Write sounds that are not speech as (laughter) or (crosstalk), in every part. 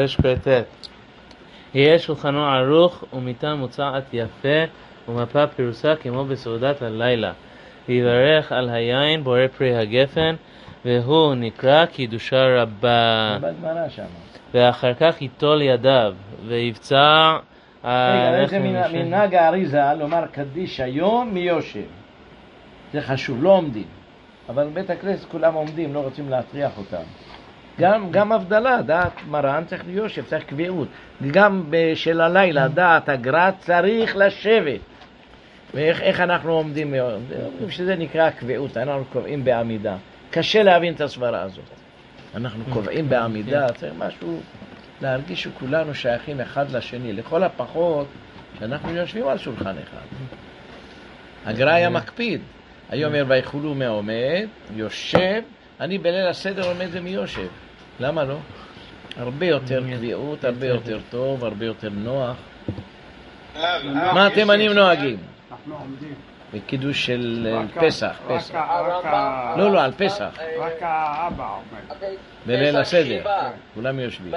רפ"ט יהיה שולחנו ערוך ומיטה מוצעת יפה ומפה פרוסה כמו בסעודת הלילה. ויברך על היין בורא פרי הגפן והוא נקרא קידושה רבה. ואחר כך ייטול ידיו ויבצע רגע, זה. מנהג האריזה לומר קדיש היום מיושב. זה חשוב, לא עומדים. אבל בבית הכנסת כולם עומדים, לא רוצים להטריח אותם. גם, גם הבדלה, דעת מרן צריך ליושב, צריך קביעות. גם של הלילה, דעת הגר"א צריך לשבת. ואיך איך אנחנו עומדים, אומרים שזה נקרא קביעות, אנחנו קובעים בעמידה. קשה להבין את הסברה הזאת. אנחנו קובעים בעמידה, צריך משהו להרגיש שכולנו שייכים אחד לשני. לכל הפחות, שאנחנו יושבים על שולחן אחד. הגר"א היה מקפיד. היום ויכולו מעומד, יושב, אני בליל הסדר עומד ומיושב. למה לא? הרבה יותר קביעות, הרבה יותר טוב, הרבה יותר נוח. מה התימנים נוהגים? אנחנו עומדים. בקידוש של אה, פסח, פסח. לא, לא, על פסח, רק האבא עומד. בליל פסח הסדר. כולם יושבים.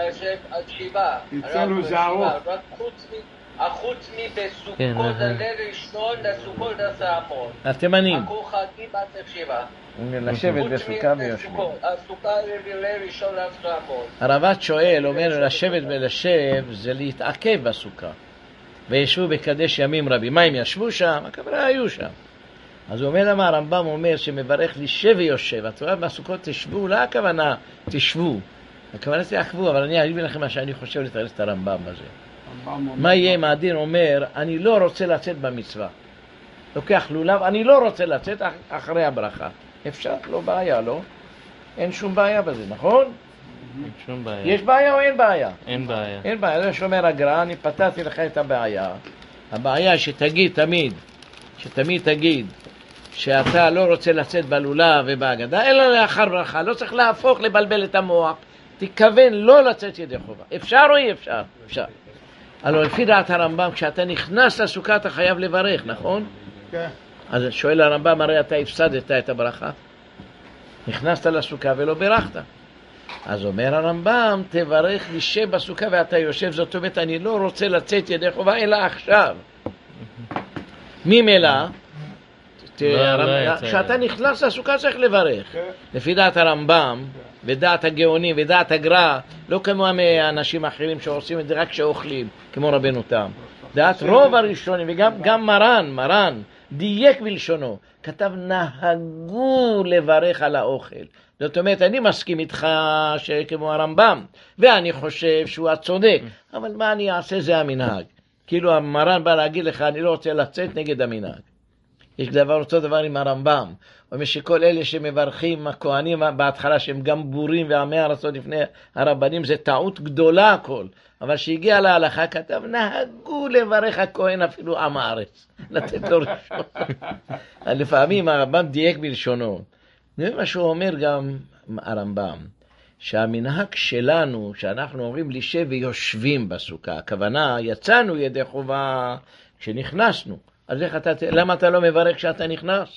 אצלנו זה. ארוך. רק חוץ החוץ מבסוכות, כן. הליל ראשון, לסוכות עשה המון. התימנים, הכוכבים עד שבעה. לשבת בסוכה ויושבים. הסוכה ראשון עשה המון. הרב"ט שואל, אומר לשבת ולשב זה להתעכב בסוכה. וישבו בקדש ימים רבים. מה הם ישבו שם? הכוונה היו שם. אז הוא אומר למה הרמב"ם אומר שמברך לשב ויושב. את רואה בסוכות תשבו, לא הכוונה תשבו. הכוונה תעכבו, אבל אני אגיד לכם מה שאני חושב לתרץ את הרמב"ם הזה. הרמב"ם אומר- מה יהיה אם הדין אומר, אני לא רוצה לצאת במצווה. לוקח לולב, אני לא רוצה לצאת אח- אחרי הברכה. אפשר, לא בעיה, לא? אין שום בעיה בזה, נכון? אין שום בעיה. יש בעיה או אין בעיה? אין בעיה. אין בעיה, זה שומר הגר"א, אני פתרתי לך את הבעיה. הבעיה שתגיד תמיד, שתמיד תגיד שאתה לא רוצה לצאת בלולב ובהגדה, אלא לאחר ברכה, לא צריך להפוך, לבלבל את המוח. תתכוון לא לצאת ידי חובה. אפשר או אי אפשר? אפשר. הלוא לפי דעת הרמב"ם, כשאתה נכנס לסוכה אתה חייב לברך, נכון? כן. אז שואל הרמב"ם, הרי אתה הפסדת את הברכה. נכנסת לסוכה ולא בירכת. אז אומר הרמב"ם, תברך לשב בסוכה ואתה יושב, זאת אומרת, אני לא רוצה לצאת ידי חובה, אלא עכשיו. ממילא, לא, לא הרמב"ם, יצא כשאתה. נכנס לסוכה צריך לברך. כן. לפי דעת הרמב"ם, ודעת הגאונים, ודעת הגר"א, לא כמו האנשים האחרים שעושים את זה רק כשאוכלים, כמו רבנו תם. דעת רוב הראשונים, וגם גם מרן, מרן, דייק בלשונו, כתב נהגו לברך על האוכל. זאת אומרת, אני מסכים איתך כמו הרמב"ם, ואני חושב שהוא הצודק, אבל מה אני אעשה זה המנהג. כאילו המרן בא להגיד לך, אני לא רוצה לצאת נגד המנהג. יש דבר, אותו דבר עם הרמב"ם. אומר שכל אלה שמברכים, הכהנים בהתחלה, שהם גם בורים ועמי ארצות לפני הרבנים, זה טעות גדולה הכל. אבל כשהגיע להלכה, כתב, נהגו לברך הכהן אפילו עם הארץ. (laughs) לתת לו ראשון. (laughs) לפעמים הרמב"ם דייק בלשונו. זה מה שהוא אומר גם הרמב"ם, שהמנהג שלנו, שאנחנו אומרים לשב ויושבים בסוכה, הכוונה, יצאנו ידי חובה כשנכנסנו. אז איך אתה, למה אתה לא מברך כשאתה נכנס?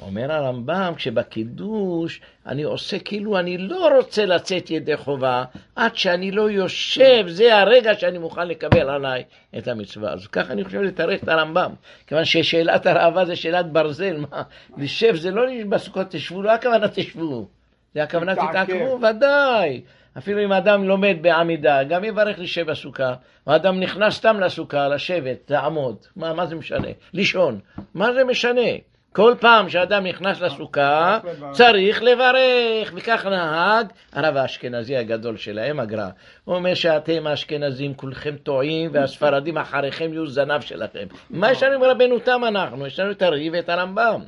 אומר הרמב"ם, כשבקידוש אני עושה כאילו אני לא רוצה לצאת ידי חובה, עד שאני לא יושב, זה הרגע שאני מוכן לקבל עליי את המצווה הזו. ככה אני חושב לתרץ את הרמב"ם, כיוון ששאלת הראווה זה שאלת ברזל, מה, לשב זה לא בסוכות תשבו, לא הכוונה תשבו, זה הכוונה תתעכב. תתעכבו, ודאי. אפילו אם אדם לומד בעמידה, גם יברך לשב בסוכה, או אדם נכנס סתם לסוכה, לשבת, לעמוד, מה, מה זה משנה? לישון, מה זה משנה? כל פעם שאדם נכנס לסוכה, צריך לברך, וכך נהג הרב האשכנזי הגדול שלהם, הגר"א. הוא אומר שאתם האשכנזים כולכם טועים, והספרדים אחריכם יהיו זנב שלכם. מה יש לנו עם רבנו תם אנחנו? יש לנו את הרי"י ואת הרמב"ם.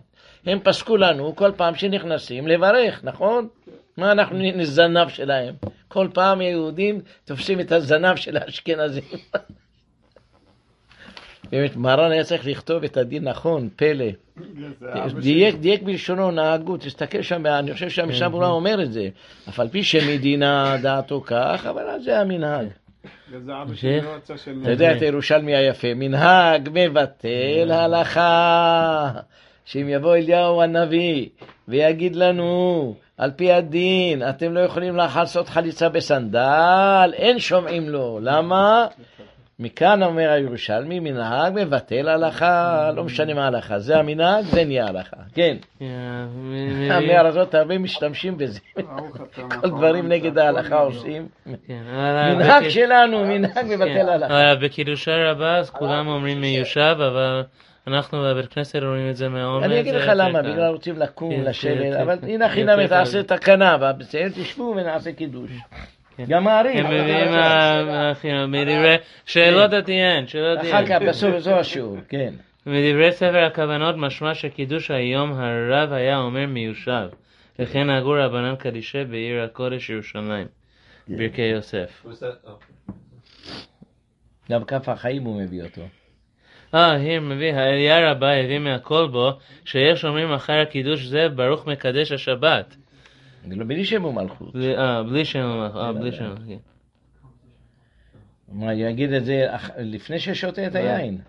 הם פסקו לנו כל פעם שנכנסים לברך, נכון? מה אנחנו נהיה זנב שלהם? כל פעם היהודים תופסים את הזנב של האשכנזים. (laughs) באמת, מרן היה צריך לכתוב את הדין נכון, פלא. דייק. דייק בלשונו, נהגו, תסתכל שם, אני חושב שהמשנה ברורה אומר את זה. אף על פי שמדינה דעתו כך, אבל זה המנהג. לא. אתה יודע את הירושלמי היפה, מנהג מבטל הלכה. שאם יבוא אליהו הנביא ויגיד לנו, על פי הדין, אתם לא יכולים לעשות חליצה בסנדל, אין שומעים לו. למה? מכאן אומר הירושלמי, מנהג מבטל הלכה, לא משנה מה ההלכה, זה המנהג, זה נהיה הלכה. כן, כן, המאה הזאת הרבה משתמשים בזה. כל האחרון דברים נגד ההלכה. עושים. כן, אבל- מנהג שלנו, מנהג מבטל כן, הלכה. אבל בקידושי רבה אז כולם אומרים מיושב, אבל אנחנו בבית כנסת רואים את זה מהעומד. אני אגיד זה לך למה. בגלל רוצים לקום, כן, לשבת, כן, אבל כן. הנה חינם תעשה. תקנה, בסדר, תשבו ונעשה קידוש. גם מעריך. הם מביאים מה- מה- מדברי שאלות עתיהן, שאלות אחר כך. בסוף, זו השיעור, כן. מדברי ספר הכוונות משמע שקידוש היום הרב היה אומר מיושב. וכן נהגו רבנן קדישי בעיר הקודש ירושלים. ברכי יוסף. גם כף החיים הוא מביא אותו. אה, היא מביא, האליה רבה הביא מהכל בו, שיש אומרים אחר הקידוש זה ברוך מקדש השבת. לא, בלי שם ומלכות. בלי- אה, בלי שם, אה, בלי שם, כן. מה, יגיד את זה לפני ששותה את היין.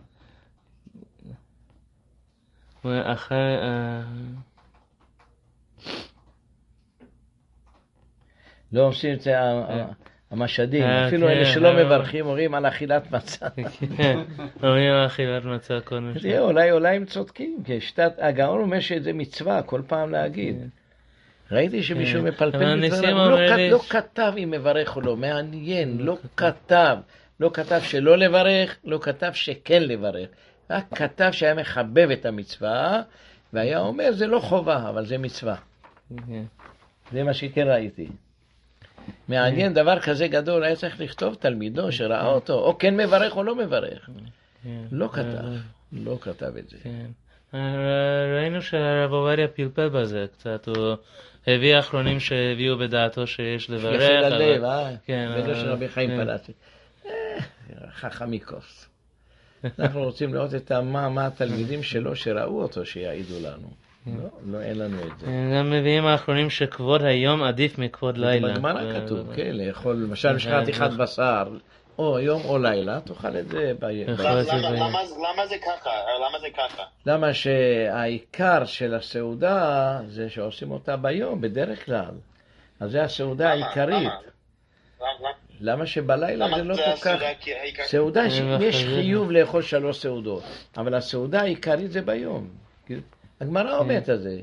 הוא אומר, אחר, אה, לא עושים את זה ה- ה- המשדים. אה, אפילו כן, אלה שלא אה. מברכים אומרים על אכילת מצה. (laughs) כן, אומרים אכילת מצה קודם. תראה, אולי אולי הם צודקים, כי שיטת, הגאון אומר שזה מצווה כל פעם להגיד. ראיתי שמישהו כן. מפלפל הוא לא לא כתב אם מברך או לא, מעניין, לא כתב. לא כתב שלא לברך, לא כתב שכן לברך. רק כתב שהיה מחבב את המצווה, והיה אומר, זה לא חובה, אבל זה מצווה. כן. זה מה שכן ראיתי. מעניין, דבר כזה גדול, היה צריך לכתוב תלמידו שראה אותו, או כן מברך או לא מברך. כן. לא כתב, לא כתב את זה. כן. אה, ראינו שהרב עובדיה פלפל בזה קצת, הוא הביא אחרונים שהביאו בדעתו שיש לברך. ללב, אבל- אה? כן, ולא אבל- של רבי חיים כן. פלאצי. אה, חכמיקוס. אנחנו רוצים לראות את מה התלמידים שלו שראו אותו שיעידו לנו. לא, לא, אין לנו את זה. גם מביאים האחרונים שכבוד היום עדיף מכבוד לילה. בגמרא ו- כתוב, כן, לאכול, למשל, יש לך כן, חתיכת כן. בשר, או יום או לילה, תאכל את זה ב... יכול ב- להיות למה- זה ככה? למה זה ככה? למה שהעיקר של הסעודה זה שעושים אותה ביום, בדרך כלל. אז זה הסעודה למה? העיקרית. למה? שבלילה זה לא כל כך... סעודה, יש-. חיוב לאכול שלוש סעודות, אבל הסעודה העיקרית זה ביום. הגמרא אומרת את זה.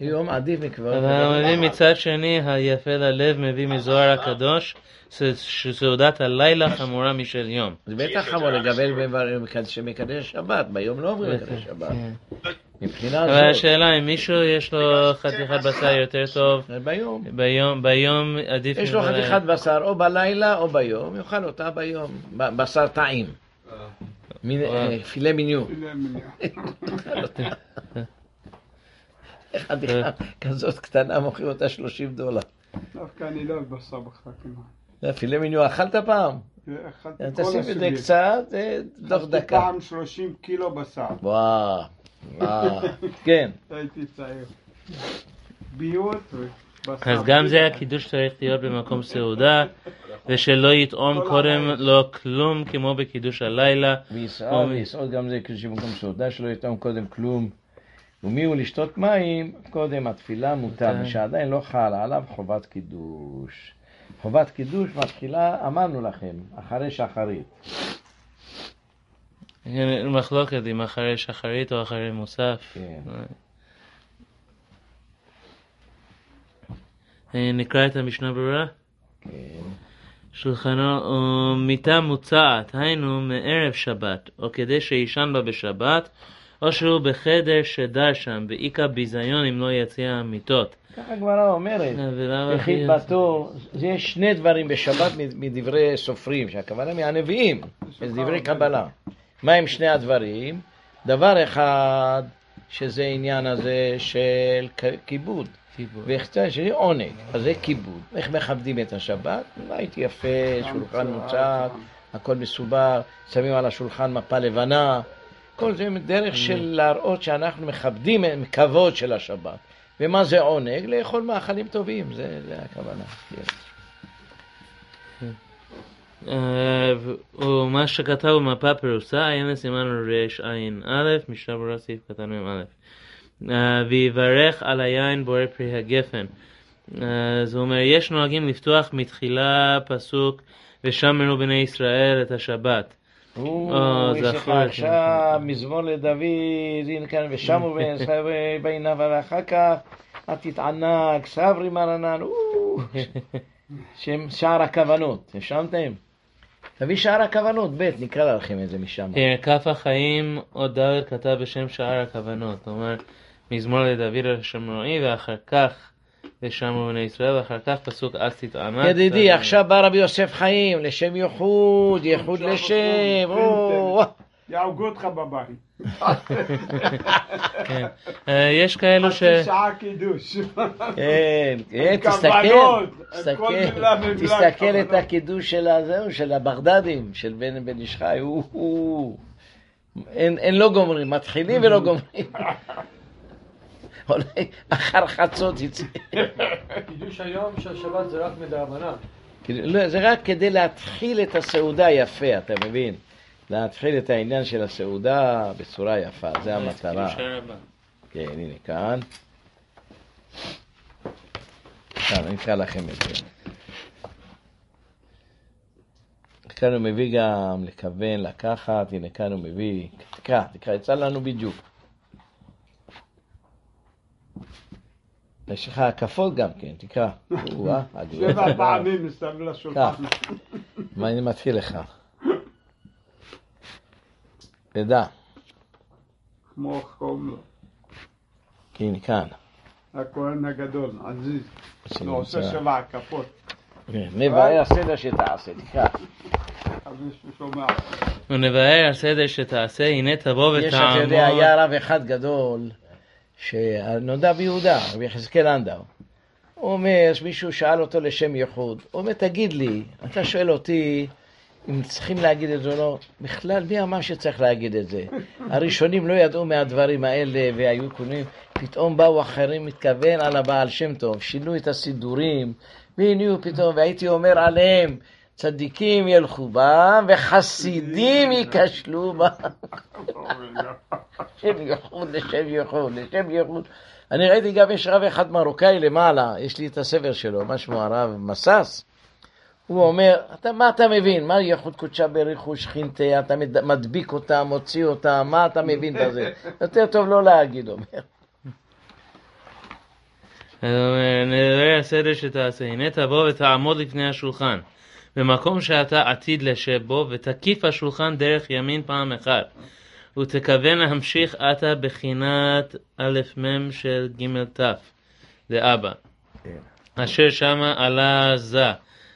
יום עדיף מכבוד. אבל מביא מצד שני, היפה ללב מביא מזוהר הקדוש, ש- שסעודת הלילה חמורה משל יום. זה בטח חמור לגבי שמקדש שבת, ביום לא אומרים לקדש שבת. כן. מבחינה אבל זאת, השאלה אם מישהו יש לו חתיכת בשר יותר טוב, ביום. ביום, ביום עדיף יש לו. חתיכת בשר או בלילה או ביום, יאכל אותה ביום. ב- בשר טעים. אה, פילה מיניו. (laughs) (laughs) חתיכה כזאת קטנה מוכרים אותה 30 דולר. דווקא אני לא אוהב בשר בכלל כמעט. זה פילה מיניו אכלת פעם? אכלתי כל תשים את זה הסוגים. קצת, תוך דקה. פעם 30 קילו בשר. וואו, וואו. (laughs) כן. הייתי צעיר. ביות ובשר. אז גם זה הקידוש צריך להיות במקום סעודה, (laughs) ושלא יטעום קודם הלילה. לא כלום כמו בקידוש הלילה. וישראל, וישראל גם זה כשבמקום סעודה שלא יטעום קודם כלום. ומי הוא לשתות מים, קודם התפילה מותר, מותר. ושעדיין לא חלה עליו חובת קידוש. חובת קידוש מתחילה, אמרנו לכם, אחרי שחרית. מחלוקת אם אחרי שחרית או אחרי מוסף. כן. אה, נקרא את המשנה ברורה? כן. שולחנו או מיטה מוצעת, היינו מערב שבת, או כדי שישן בה בשבת, או שהוא בחדר שדר שם, ואיכא ביזיון אם לא יציע המיטות. ככה הגמרא אומרת. אה, יחיד בתור, זה יש שני דברים בשבת מדברי סופרים, שהכוונה מהנביאים, זה דברי קבלה. מה הם שני הדברים? דבר אחד, שזה עניין הזה של כיבוד. וחצי שזה עונג, אז זה כיבוד. איך מכבדים את השבת? בית יפה, שולחן מוצק, הכל מסובר, שמים על השולחן מפה לבנה, כל זה דרך של להראות שאנחנו מכבדים את כבוד של השבת. ומה זה עונג? לאכול מאכלים טובים, זה, זה הכוונה. כן. אה, ומה שכתב במפה פרוסה, עיין לסימן רע"א, ברורה סעיף קטן מ"א. אה, ויברך על היין בורא פרי הגפן, אז הוא אומר, יש נוהגים לפתוח מתחילה פסוק ושמרו בני ישראל את השבת. אה, יש לך עכשיו מזמור לדוד, הנה כאן, ושמו (laughs) בעיניו, ואחר כך אל תתענג, סברי מרנן, (laughs) שם שער הכוונות, נרשמתם? תביא שער הכוונות, ב', נקרא לכם את זה משם. כף החיים עוד ד' כתב בשם שער הכוונות. אומר, מזמור לדוד השמרואי, ואחר כך ושמרו בני ישראל, ואחר כך פסוק אז תתענק. ידידי, עכשיו בא רבי יוסף חיים, לשם ייחוד, ייחוד לשם, או, יהרגו אותך בבית. (laughs) כן. אה, יש כאלו ש... חצי שעה קידוש. כן, (laughs) כן, תסתכל, תסתכל, את. הקידוש של הזהו, של הבגדדים, של בן בן איש חי, הוא- אין לא גומרים, מתחילים ולא (laughs) גומרים. אחר חצות יצא. קידוש היום של שבת זה רק מדרבנן. כאילו, לא, זה רק כדי להתחיל את הסעודה יפה, אתה מבין? להתחיל את העניין של הסעודה בצורה יפה, זה המטרה. שער הבא. כן, הנה כאן. כאן, אני אקרא לכם את זה. כאן הוא מביא גם לכוון, לקחת, הנה כאן הוא מביא, תקרא, תקרא, יצא לנו בדיוק. יש לך הקפות גם כן, תקרא. שבע פעמים מסביב לשולחן. מה אני מתחיל לך? תדע, כמו קוראים לו. כן, כאן. הכהן הגדול, עזיז. הוא עושה שבע הקפות. נבער הסדר שתעשה, תקרא. ונבהר הסדר שתעשה, הנה תבוא יש, אתה יודע, ותעמוד. היה רב אחד גדול, שנודע ביהודה, רבי יחזקאל לנדאו. הוא אומר, מישהו שאל אותו לשם ייחוד. הוא אומר, תגיד לי, אתה שואל אותי אם צריכים להגיד את זה או לא, בכלל, מי אמר שצריך להגיד את זה? (laughs) הראשונים לא ידעו מהדברים האלה והיו קונים, פתאום באו אחרים, מתכוון על הבעל שם טוב, שינו את הסידורים, והניעו פתאום, והייתי אומר עליהם, צדיקים ילכו בם וחסידים ייכשלו בם. לשם (laughs) ייחוד, לשם ייחוד, לשם ייחוד. אני ראיתי גם יש רב אחד מרוקאי למעלה, יש לי את הספר שלו, מה שמו הרב מסס. הוא אומר, אתה, מה אתה מבין? מה ייחוד קודשה בריחו שכינתה? אתה מד- מדביק אותה, מוציא אותה, מה אתה מבין בזה? (laughs) יותר טוב לא להגיד, אומר. אז אומר, נדבר הסדר שתעשה, הנה תבוא ותעמוד לפני השולחן, במקום שאתה עתיד לשב בו, ותקיף השולחן דרך ימין פעם אחת, ותכוון להמשיך עתה בחינת א' מ' של ג' ת', זה אבא, אשר שמה עלה זה,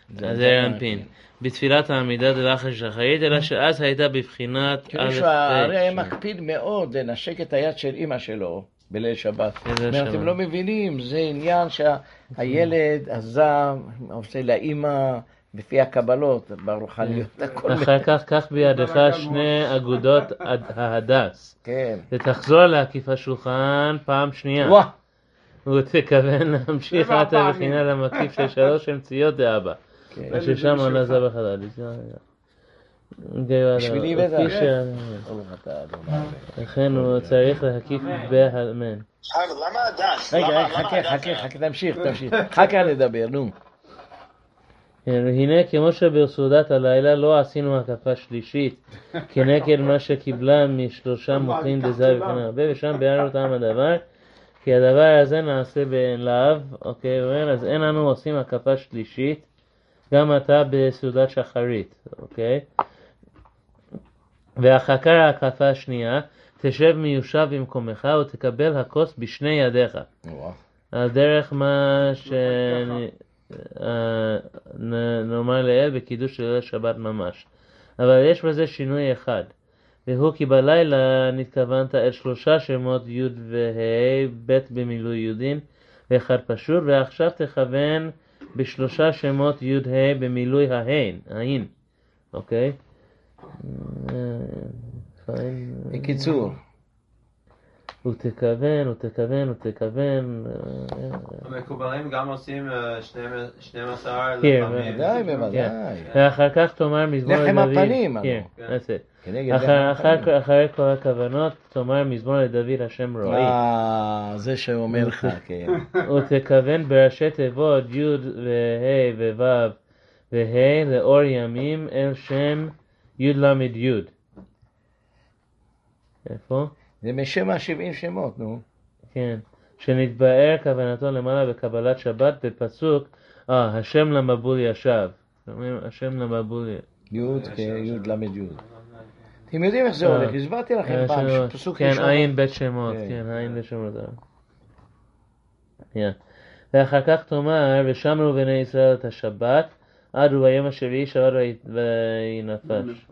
זה אנפין, בתפילת העמידה דלחש שחרית, אלא שאז הייתה בבחינת כאילו א' שהוא הרי היה. מקפיד מאוד לנשק את היד של אימא שלו בליל שבת. אתם. לא מבינים, זה עניין שהילד, הזעם, עושה לאימא בפי הקבלות, ברוחניות, הכל אחר כך קח בידך שני אגודות עד- ההדס, כן. ותחזור להקיף השולחן פעם שנייה. וואו, ותכוון להמשיך שבע עתה פעמים. בחינה למקיף של שלוש (laughs) אמציות דאבא. כן. אשר שם עולה זה בחדל. בשבילי בטח. ברוך אתה אדוני. לכן הוא צריך להקיף בהמן. למה הדס? רגע, חכה? חכה, חכה, תמשיך, תמשיך. אחר כך נדבר, נו. והנה כמו שבסעודת הלילה לא עשינו הקפה שלישית (laughs) כנגד מה שקיבלה משלושה מוחין דזר וכן הרבה ושם ביארנו טעם הדבר כי הדבר הזה נעשה בעין להב, אוקיי, אומר, אז אין לנו עושים הקפה שלישית גם אתה בסעודת שחרית, אוקיי? ואחר ההקפה השנייה תשב מיושב במקומך ותקבל הכוס בשני ידיך. על דרך מה שנאמר לעיל בקידוש של ליל שבת ממש. אבל יש בזה שינוי אחד, והוא כי בלילה נתכוונת אל שלושה שמות י' וה', ב' במילוי יודין ואחד פשוט, ועכשיו תכוון בשלושה שמות י' ה' במילוי ההין, ההין, אוקיי? אה, פיין. בקיצור, ותכוון, ותכוון, ותכוון. אה, המקובלים גם עושים אה, שנים- 12 כן, לפעמים. בוודאי, כן. בוודאי. ואחר כך תאמר מזמור לדוד. לחם הפנים, כן, כן. אחר- אחרי כל הכוונות תאמר מזמור לדוד השם רועי. אה, זה שאומר לך, (laughs) כן. ותכוון בראשי תיבות י' וה' וו' וה' לאור ימים אל שם י' ל' י'. איפה? זה משם השבעים שמות, נו. כן. שנתבאר כוונתו למעלה בקבלת שבת בפסוק, אה, השם למבול ישב. אומרים השם למבול ישב. י' כי' ל' י'. אתם יודעים איך זה אה. הולך, הסברתי לכם פעם, השם- פסוק כן, ראשון. עין בית שמות, כן. כן, עין בית שמות. כן. ואחר כך תאמר, ושמרו בני ישראל את השבת, עד וביום השביעי שבת וינפש.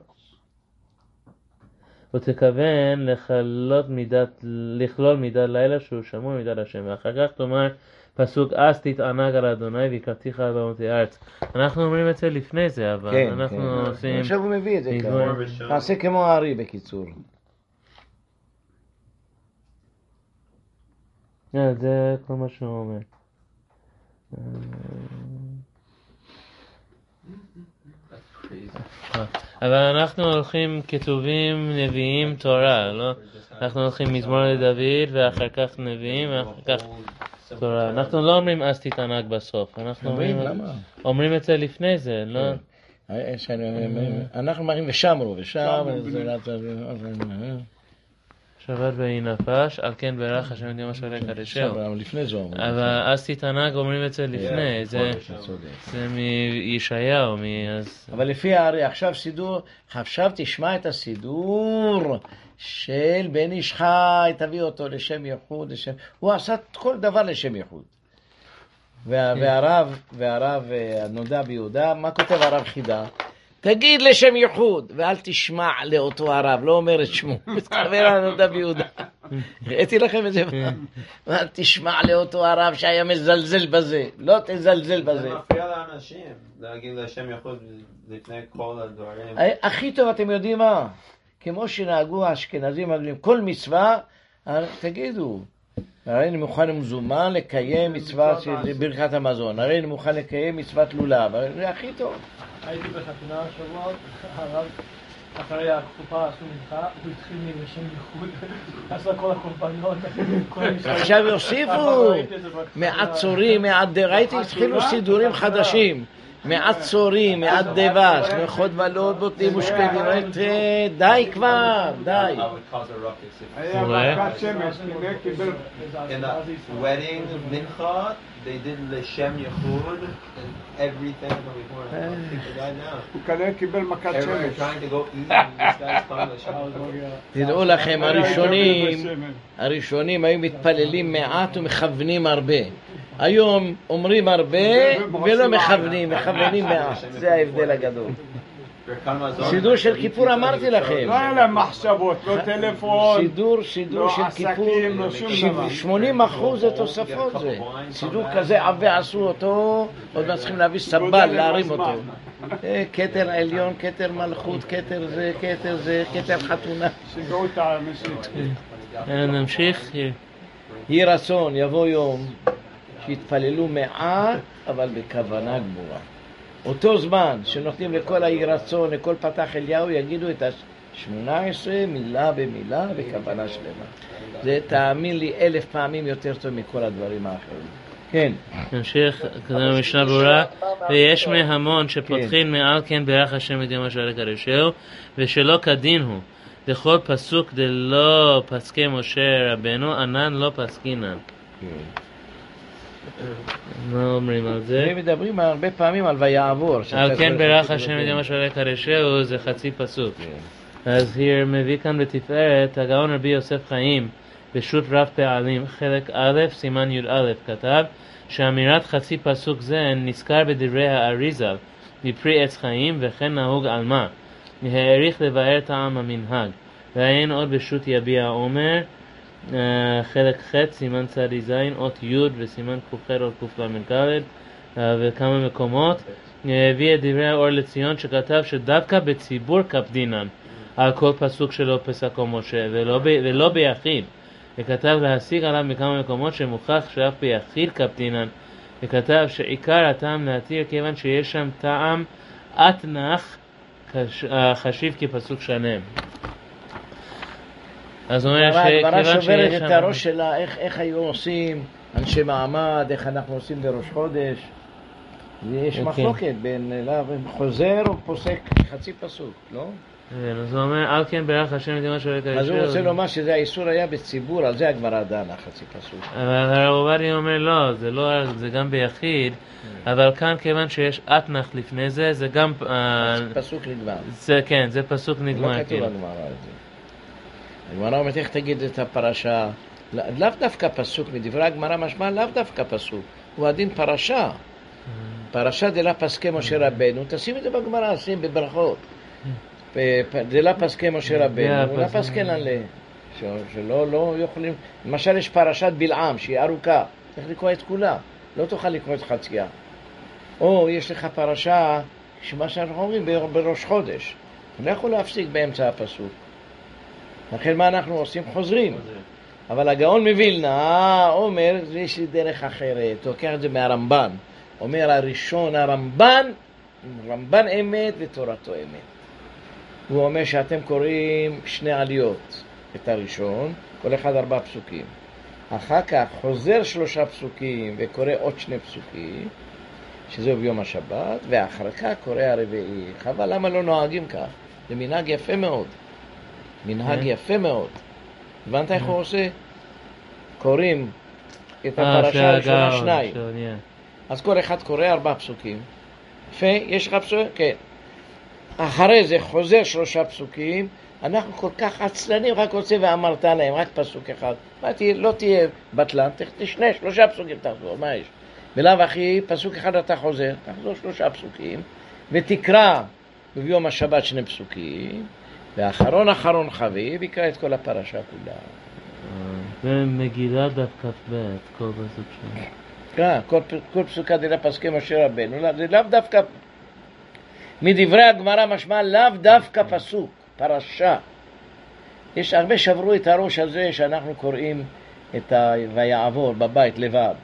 ותכוון לכלות מידת, לכלול מידת לילה שהוא שמור מידת השם. ואחר כך תאמר פסוק אז תתענג על אדוני ויקרתיך על במותי הארץ. אנחנו אומרים את זה לפני זה, אבל כן, אנחנו כן. עושים... עכשיו הוא מביא את זה ככה. תעשה כמו הארי בקיצור. כן, זה כל מה שהוא אומר. אבל אנחנו הולכים כתובים, נביאים, תורה, לא? אנחנו הולכים מזמור לדוד, ואחר כך נביאים, ואחר כך תורה. אנחנו לא אומרים אז תתענג בסוף, אנחנו אומרים, אומרים? אומרים את זה לפני זה, לא? אה, אנחנו מראים ושמרו, ושם... שבת וינפש, על כן ברך השם את יום השבת לקדשהו. אבל לפני זה אומרים. אבל אז תתענג אומרים את זה לפני, זה אתה צודק. זה מישעיהו, מ- אז... אבל לפי הארי, עכשיו סידור, עכשיו תשמע את הסידור של בן איש חי, תביא אותו לשם ייחוד, לשם... הוא עשה כל דבר לשם ייחוד. וה, והרב, והרב אה, הנודע ביהודה, מה כותב הרב חידה? תגיד לשם ייחוד, ואל תשמע לאותו הרב, לא אומר את שמו, (laughs) מתכוון הנודע ביהודה. הראיתי לכם את זה פעם. ואל תשמע לאותו הרב שהיה מזלזל בזה, לא תזלזל בזה. זה מפריע לאנשים, להגיד לשם יכול לפני כל הדברים. הכי טוב, אתם יודעים מה? כמו שנהגו האשכנזים הגדולים, כל מצווה, הרי- תגידו, הרי אני מוכן מזומן לקיים מצווה של ברכת המזון, הרי אני מוכן לקיים מצוות לולב, זה הכי טוב. הייתי בחתונה השבוע, הרב, אחרי הכפופה עשו מנחה, הוא התחיל בשם ייחוד, עשה כל הקורבנות. (laughs) עכשיו יוסיפו, זה בהתחלה. מעצורים, מעד ראיתי, התחילו סידורים חדשים. מעצורים, מעד דבש, מחות בלוד, בוטים ושקדים, ראיתי, די כבר, די. היה? מכת שמש, הנה קיבל wedding they did לשם and everything now. הוא כנראה קיבל מכת שמש. תדעו לכם, הראשונים. הראשונים היו מתפללים מעט ומכוונים הרבה. היום אומרים הרבה ולא מכוונים, מכוונים (laughs) מעט. זה ההבדל הגדול. סידור של כיפור אמרתי לכם. לא היה להם מחשבות, לא טלפון. סידור, סידור לא של כיפור, לא שום דבר. 80 אחוז זה תוספות זה. סידור כזה עבה עשו אותו, עוד מעט צריכים להביא סבל, להרים. אותו. אה, כתר עליון, כתר מלכות, כתר זה, כתר זה, כתר חתונה. שיגעו את האנשים. אה, נמשיך? יהי רצון, יבוא יום, שיתפללו מעט, אבל בכוונה גמורה. אותו זמן שנותנים לכל היהי רצון, לכל פתח אליהו, יגידו את ה-18 מילה במילה בכוונה שלמה. זה, תאמין לי, אלף פעמים יותר טוב מכל הדברים האחרים. כן, נמשיך, כזה במשנה ברורה, ויש מהמון שפותחים מעל כן ברך השם את יום השעה לקדשהו, ושלא כדין הוא. לכל פסוק דלא פסקי משה רבנו, ענן לא פסקינן. מה אומרים על זה? מדברים הרבה פעמים על ויעבור. על כן ברך השם את. יום השעה לקדשהו, זה חצי פסוק. אז here מביא כאן בתפארת, הגאון רבי יוסף חיים, בשו"ת רב פעלים, חלק א', סימן י"א, כתב שאמירת חצי פסוק זה נזכר בדברי האריזל, מפרי עץ חיים, וכן נהוג על מה? העריך לבאר טעם המנהג. ועיין עוד בשו"ת יביע עומר, חלק ח', סימן צדי ז', אות י' וסימן ק"ח אות קל"ד, אה, וכמה מקומות. אה, הביא את דברי האור לציון שכתב שדווקא בציבור קפדינן על כל פסוק שלא פסקו משה, ולא, ב, ולא ביחיד. וכתב להשיג עליו בכמה מקומות שמוכח שאף ביחיד קפטינן, וכתב שעיקר הטעם להתיר כיוון שיש שם טעם אתנח חש- אה, חשיב כפסוק שלם. אז הוא אומר הגמרא שכיוון שוברת שיש את שם... הראש שלה, איך, איך היו עושים אנשי מעמד, איך אנחנו עושים בראש חודש. יש אוקיי. מחלוקת בין לאו, חוזר או פוסק חצי פסוק, לא? כן, אז הוא אומר, על כן ברך השם את יום השואלת אז הוא הישר. רוצה לומר שזה האיסור היה בציבור, על זה הגמרא דנה, חצי פסוק. אבל הרב עובדיה אומר לא, זה לא, זה גם ביחיד, אבל כאן כיוון שיש אתנח לפני זה, זה גם, אה, פסוק נגמר. זה כן, זה פסוק לא נגמר כתוב כאילו. בגמרא את זה. הגמרא אומרת איך תגיד את הפרשה, לא- לאו דווקא פסוק, מדברי הגמרא משמע לאו דווקא פסוק, הוא הדין פרשה. פרשה דלה פסקי משה רבנו, תשים את זה בגמרא, שים בברכות. פ- פ- דלה פסקי משה רבנו, לא פסק- פסקנן ל... שלא לא יכולים... למשל יש פרשת בלעם שהיא ארוכה, צריך לקרוא את כולה, לא תוכל לקרוא את חציה. או יש לך פרשה, שמה שאנחנו אומרים בר- בראש חודש, אתה לא יכול להפסיק באמצע הפסוק. לכן מה אנחנו עושים? חוזרים. אבל הגאון מווילנה אומר, יש לי דרך אחרת, לוקח את זה מהרמב"ן. אומר הראשון, הרמב"ן, רמב"ן אמת ותורתו אמת. הוא אומר שאתם קוראים שני עליות, את הראשון, כל אחד ארבעה פסוקים. אחר כך חוזר שלושה פסוקים וקורא עוד שני פסוקים, שזהו ביום השבת, ואחר כך קורא הרביעי. חבל למה לא נוהגים כך? זה מנהג יפה מאוד. מנהג כן. יפה מאוד. הבנת איך הוא עושה? קוראים את אה, הפרשה הראשונה שניים. אז כל אחד קורא ארבעה פסוקים. יפה, יש לך פסוק? כן. אחרי זה חוזר שלושה פסוקים, אנחנו כל כך עצלנים, רק רוצה ואמרת להם, רק פסוק אחד. תהיה, לא תהיה בטלן, תשנה שלושה פסוקים תחזור, מה יש? בלאו הכי, פסוק אחד אתה חוזר, תחזור שלושה פסוקים, ותקרא ביום השבת שני פסוקים, ואחרון אחרון חביב, יקרא את כל הפרשה כולה. זה מגילה דף כ"ב, כל פסוק שם. כן, כל, פ- כל פסוקה דלה פסקי משה רבנו, לא- זה לאו דווקא, מדברי הגמרא משמע לאו דווקא פסוק, פרשה. יש הרבה שברו את הראש על זה שאנחנו קוראים את ה... ויעבור בבית לבד.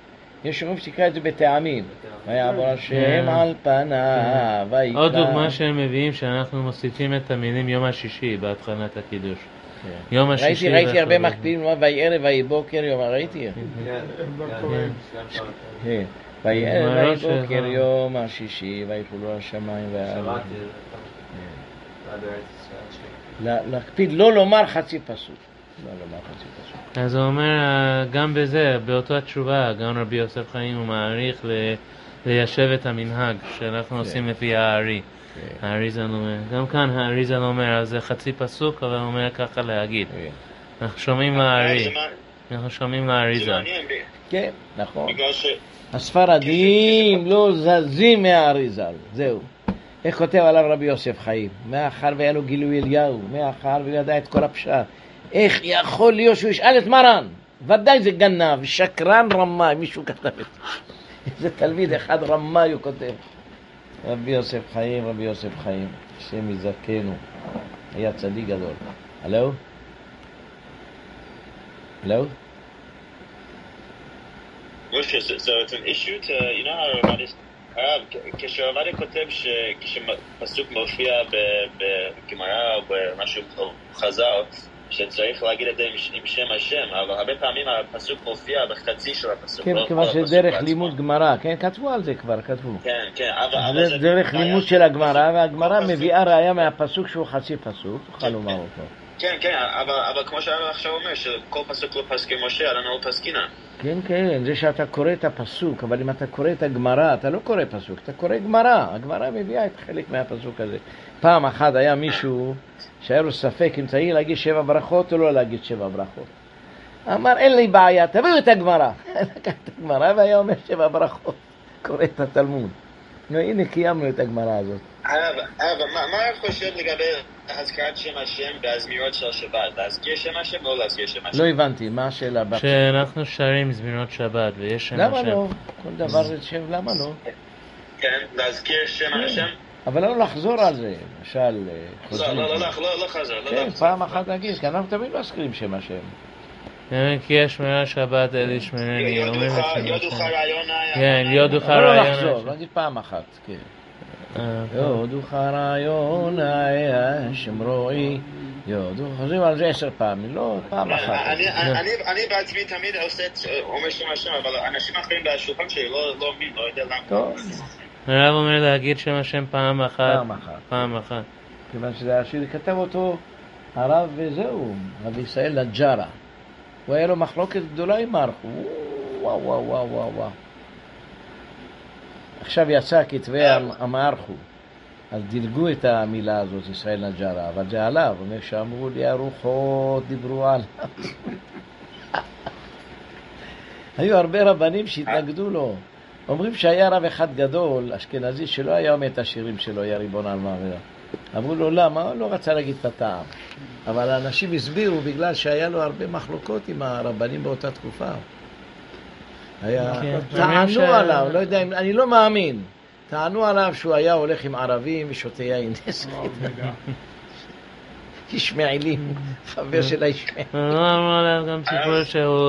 יש אומרים שתקרא את זה בטעמים. ויעבור השם כן. על פניו, ויקרא. עוד דוגמה שהם מביאים שאנחנו מוסיפים את המילים יום השישי בהתחלת הקידוש. יום השישי. ראיתי, ראיתי הרבה. מקפידים, לומר, ויהי ערב ויהי בוקר יום, ראיתי. כן, כן. כן. ויהי ערב ויהי ממש, בוקר. יום השישי, ויפולו השמיים והארץ. להקפיד לא לומר חצי פסוק. לא פסוק. אז הוא אומר, גם בזה, באותה התשובה, גם רבי יוסף חיים הוא מעריך ל- ליישב את המנהג שאנחנו עושים לפי הארי. כן. האריזן אומר, גם כאן האריזן אומר, אז זה חצי פסוק, אבל הוא אומר ככה להגיד. אנחנו שומעים לארי, אנחנו שומעים זה לאריזן. מעניין, ב- כן, נכון. הספרדים לא זזים מהאריזל, זהו. איך כותב עליו רבי יוסף חיים? מאחר והיה לו גילוי אליהו, מאחר והוא ידע את כל הפשט. איך יכול להיות שהוא ישאל את מרן? ודאי זה גנב, שקרן רמאי, מישהו כתב את זה. איזה תלמיד אחד רמאי הוא כותב. רבי יוסף חיים, רבי יוסף חיים, השם יזכנו. היה צדיק גדול. הלו? הלו? Moshe, כשרבדיה כותב שכשפסוק מופיע בגמרא או במשהו חז"ל, שצריך להגיד את זה עם, שם השם, אבל הרבה פעמים הפסוק מופיע בחצי של הפסוק, כן, לא כיוון שדרך בעצמו. לימוד גמרא, כן, כתבו על זה כבר, כתבו. כן, כן, אבל, זה דרך לימוד של- הגמרא, והגמרא מביאה ראיה מהפסוק שהוא חצי פסוק, תוכל כן, לומר כן. אותו. כן, כן, אבל, אבל כמו שהרב עכשיו אומר, שכל פסוק לא פסקי משה, עלינו לא פסקינן. כן, כן, זה שאתה קורא את הפסוק, אבל אם אתה קורא את הגמרא, אתה לא קורא פסוק, אתה קורא גמרא. הגמרא מביאה את חלק מהפסוק הזה. פעם אחת היה מישהו שהיה לו ספק אם צריך להגיד שבע ברכות או לא להגיד שבע ברכות. אמר, אין לי בעיה, תביאו את הגמרא. (laughs) לקח את הגמרא והיה אומר שבע ברכות. קורא את התלמוד. נו, הנה, קיימנו את הגמרא הזאת. הרב, הרב, מה מה הרב חושב לגבי הזכרת שם השם והזמירות של שבת? להזכיר שם השם או לא להזכיר שם השם? לא הבנתי, מה השאלה? שאנחנו שרים זמירות שבת ויש שם למה השם. לא? כל דבר זה שם, למה לא? כן, להזכיר שם השם? אבל לא לחזור על זה, למשל, אה, לא. לא, לא, לא, לא, לא לא כן, לחזר. פעם אחת להגיד, כי אנחנו תמיד מזכירים שם השם. כי יש שמירה שבת אל ישמרני, אומרים את שם יודוך השם. רעיון היה. כן, יודוך אבל לא רעיון לחזור. נגיד פעם אחת, כן. אה, יודוך רעיון השם רועי, יודוך, חוזרים על זה עשר פעמים, לא פעם אחת. אני- אני אני בעצמי תמיד עושה, את- אומר שם השם, אבל אנשים אחרים בשולחן שלי לא לא מבין, לא יודע למה. הרב אומר להגיד שם השם פעם אחת. פעם אחת. פעם אחת. כיוון שזה השיר, כתב אותו הרב וזהו, רב ישראל נג'רה. הוא היה לו מחלוקת גדולה עם מרחו. וואו וואו וואו וואו וואו. עכשיו יצא כתבי המ- המערכו. אז דילגו את המילה הזאת, ישראל נג'רה, אבל זה עליו, אומר שאמרו לי הרוחות, דיברו עליו. (laughs) היו הרבה רבנים שהתנגדו לו. אומרים שהיה רב אחד גדול, אשכנזי, שלא היה אומר את השירים שלו, יא ריבון על מעברה. אמרו לו למה? לא רצה להגיד את הטעם. אבל האנשים הסבירו בגלל שהיה לו הרבה מחלוקות עם הרבנים באותה תקופה. היה... כן. טענו עליו, לא יודע. אני לא מאמין. טענו עליו שהוא היה הולך עם ערבים ושותה יין (laughs) נסחית. ישמעאלים, (laughs) חבר של הישמעאל. לא אמרו עליו גם סיפור שהוא,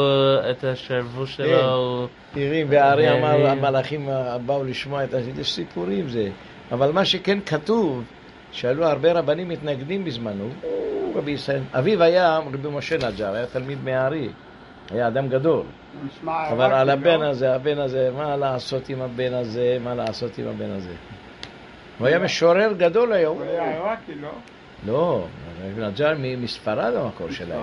את השרבוש כן. שלו, הוא... תראי, והארי אמר, והארי- המלאכים באו לשמוע את הסיפור, יש סיפורים זה. אבל מה שכן כתוב, שהיו הרבה רבנים מתנגדים בזמנו, רבי ישראל. אביו היה רבי משה נג'ר, היה תלמיד מהארי, היה אדם גדול. אבל על הבן לא? הזה, הבן הזה, מה לעשות עם הבן הזה, מה לעשות עם הבן הזה. הוא היה משורר גדול היום. הוא היה עיראקי, לא? לא, נג'ר מ- מספרד המקור שלהם.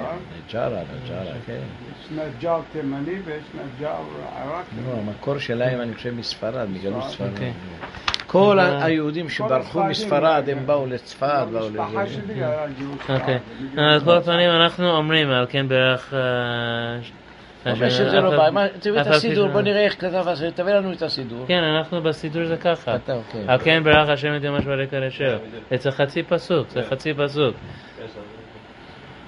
נג'רה, נג'רה, כן. יש נג'אר תימני ויש נג'אר עיראקי. לא, המקור שלהם, אני חושב, מספרד, מגלות ספרד. אוקיי. כל אה. היהודים שברחו מספרד, כן. הם באו לצפת, באו המשפחה לזה. שלי היה גיוס. אוקיי. בגלל על זה. כל פנים אנחנו אומרים, על כן ברך... השם- שזה לא בא, תביא את הסידור, בוא נראה איך כתב הסידור, תביא לנו את הסידור. כן, אנחנו בסידור זה ככה. אתה, אוקיי. על כן ברך השם את יום השבוע קדשו. זה חצי פסוק, זה חצי פסוק.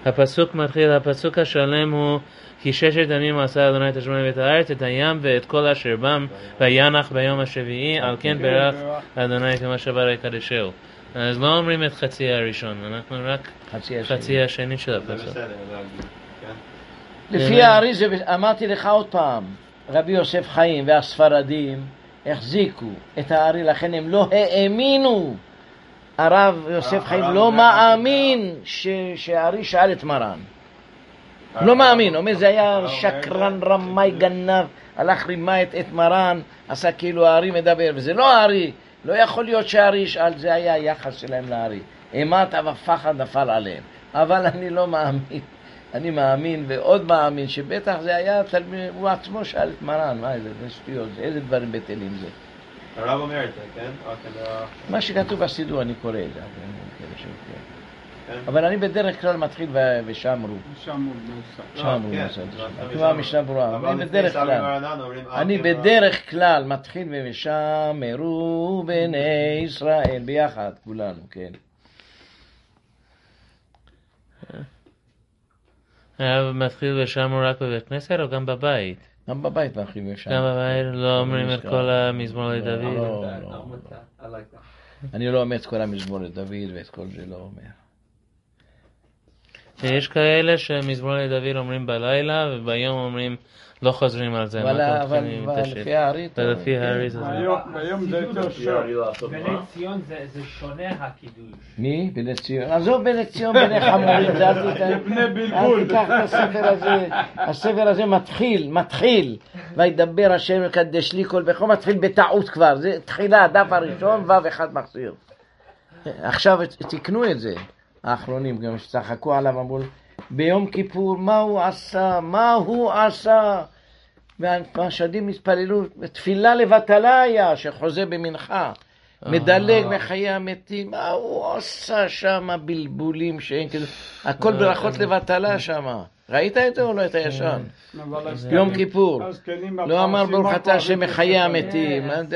הפסוק מתחיל, הפסוק השלם הוא כי ששת ימים עשה אדוני את השמיים ואת הארץ, את הים ואת כל אשר בם, וינח ביום השביעי, על כן ברך אדוני את יום השבוע קדשו. אז לא אומרים את חצי הראשון, אנחנו רק חצי השני. של זה הפסוק. לפי הארי, זה- אמרתי לך עוד פעם, רבי יוסף חיים והספרדים החזיקו את הארי, לכן הם לא האמינו. הרב יוסף חיים הרב לא מאמין ש- שהארי שאל את מרן. לא מאמין, אומר זה היה שקרן, רמאי, גנב, הלך רימה את, את מרן, עשה כאילו הארי מדבר, וזה לא הארי, לא יכול להיות שהארי ישאל, זה היה היחס שלהם לארי. אימת ופחד נפל עליהם. אבל אני לא מאמין, אני מאמין ועוד מאמין שבטח זה היה תלמיד, הוא עצמו שאל את מרן, מה זה, זה שטויות, זה, איזה דברים בטלים זה. הרב אומר את זה, כן? ה... מה שכתוב בסידור אני קורא את זה, אבל אני לא מכיר שם, כן. כן? אבל אני בדרך כלל מתחיל ושמרו. שם הוא נוסע. שם הוא כן, נוסע. אבל כמו המשנה ברורה. אני בדרך כלל. אני "אוקיי, בדרך כלל מתחיל ומשמרו בני ישראל, ביחד, כולנו, כן. היה מתחיל ושם רק בבית כנסת או גם בבית? גם בבית מתחיל ושם. גם בבית לא אומרים את כל המזמור לא, לדוד? לא, לא. אני לא אומר את כל המזמור לדוד ואת כל זה לא אומר. ויש כאלה שמזמור לדוד אומרים בלילה וביום אומרים לא חוזרים על זה. אבל? לפי הארי, כן. הארי זה זה. יותר שוב. בני ציון זה שונה הקידוש. מי? בני ציון. עזוב בני ציון, בני חמורים, זה אל. תיקח את הספר הזה. הספר הזה מתחיל, מתחיל. וידבר השם וקדש לי כל בכור, מתחיל בטעות כבר. זה תחילה, הדף הראשון, ו' אחד מחזיר. עכשיו תיקנו את זה. האחרונים גם שצחקו עליו, אמרו, ביום כיפור, מה הוא עשה? מה הוא עשה? והמשדים התפללו, תפילה לבטלה היה, שחוזה במנחה. מדלג מחיי המתים, מה הוא עשה שם בלבולים שאין כזה, הכל ברכות לבטלה שם. ראית את זה או לא היית ישן? אבל הזקנים- יום כיפור. לא אמר ברוך אתה השם מחיי. המתים. It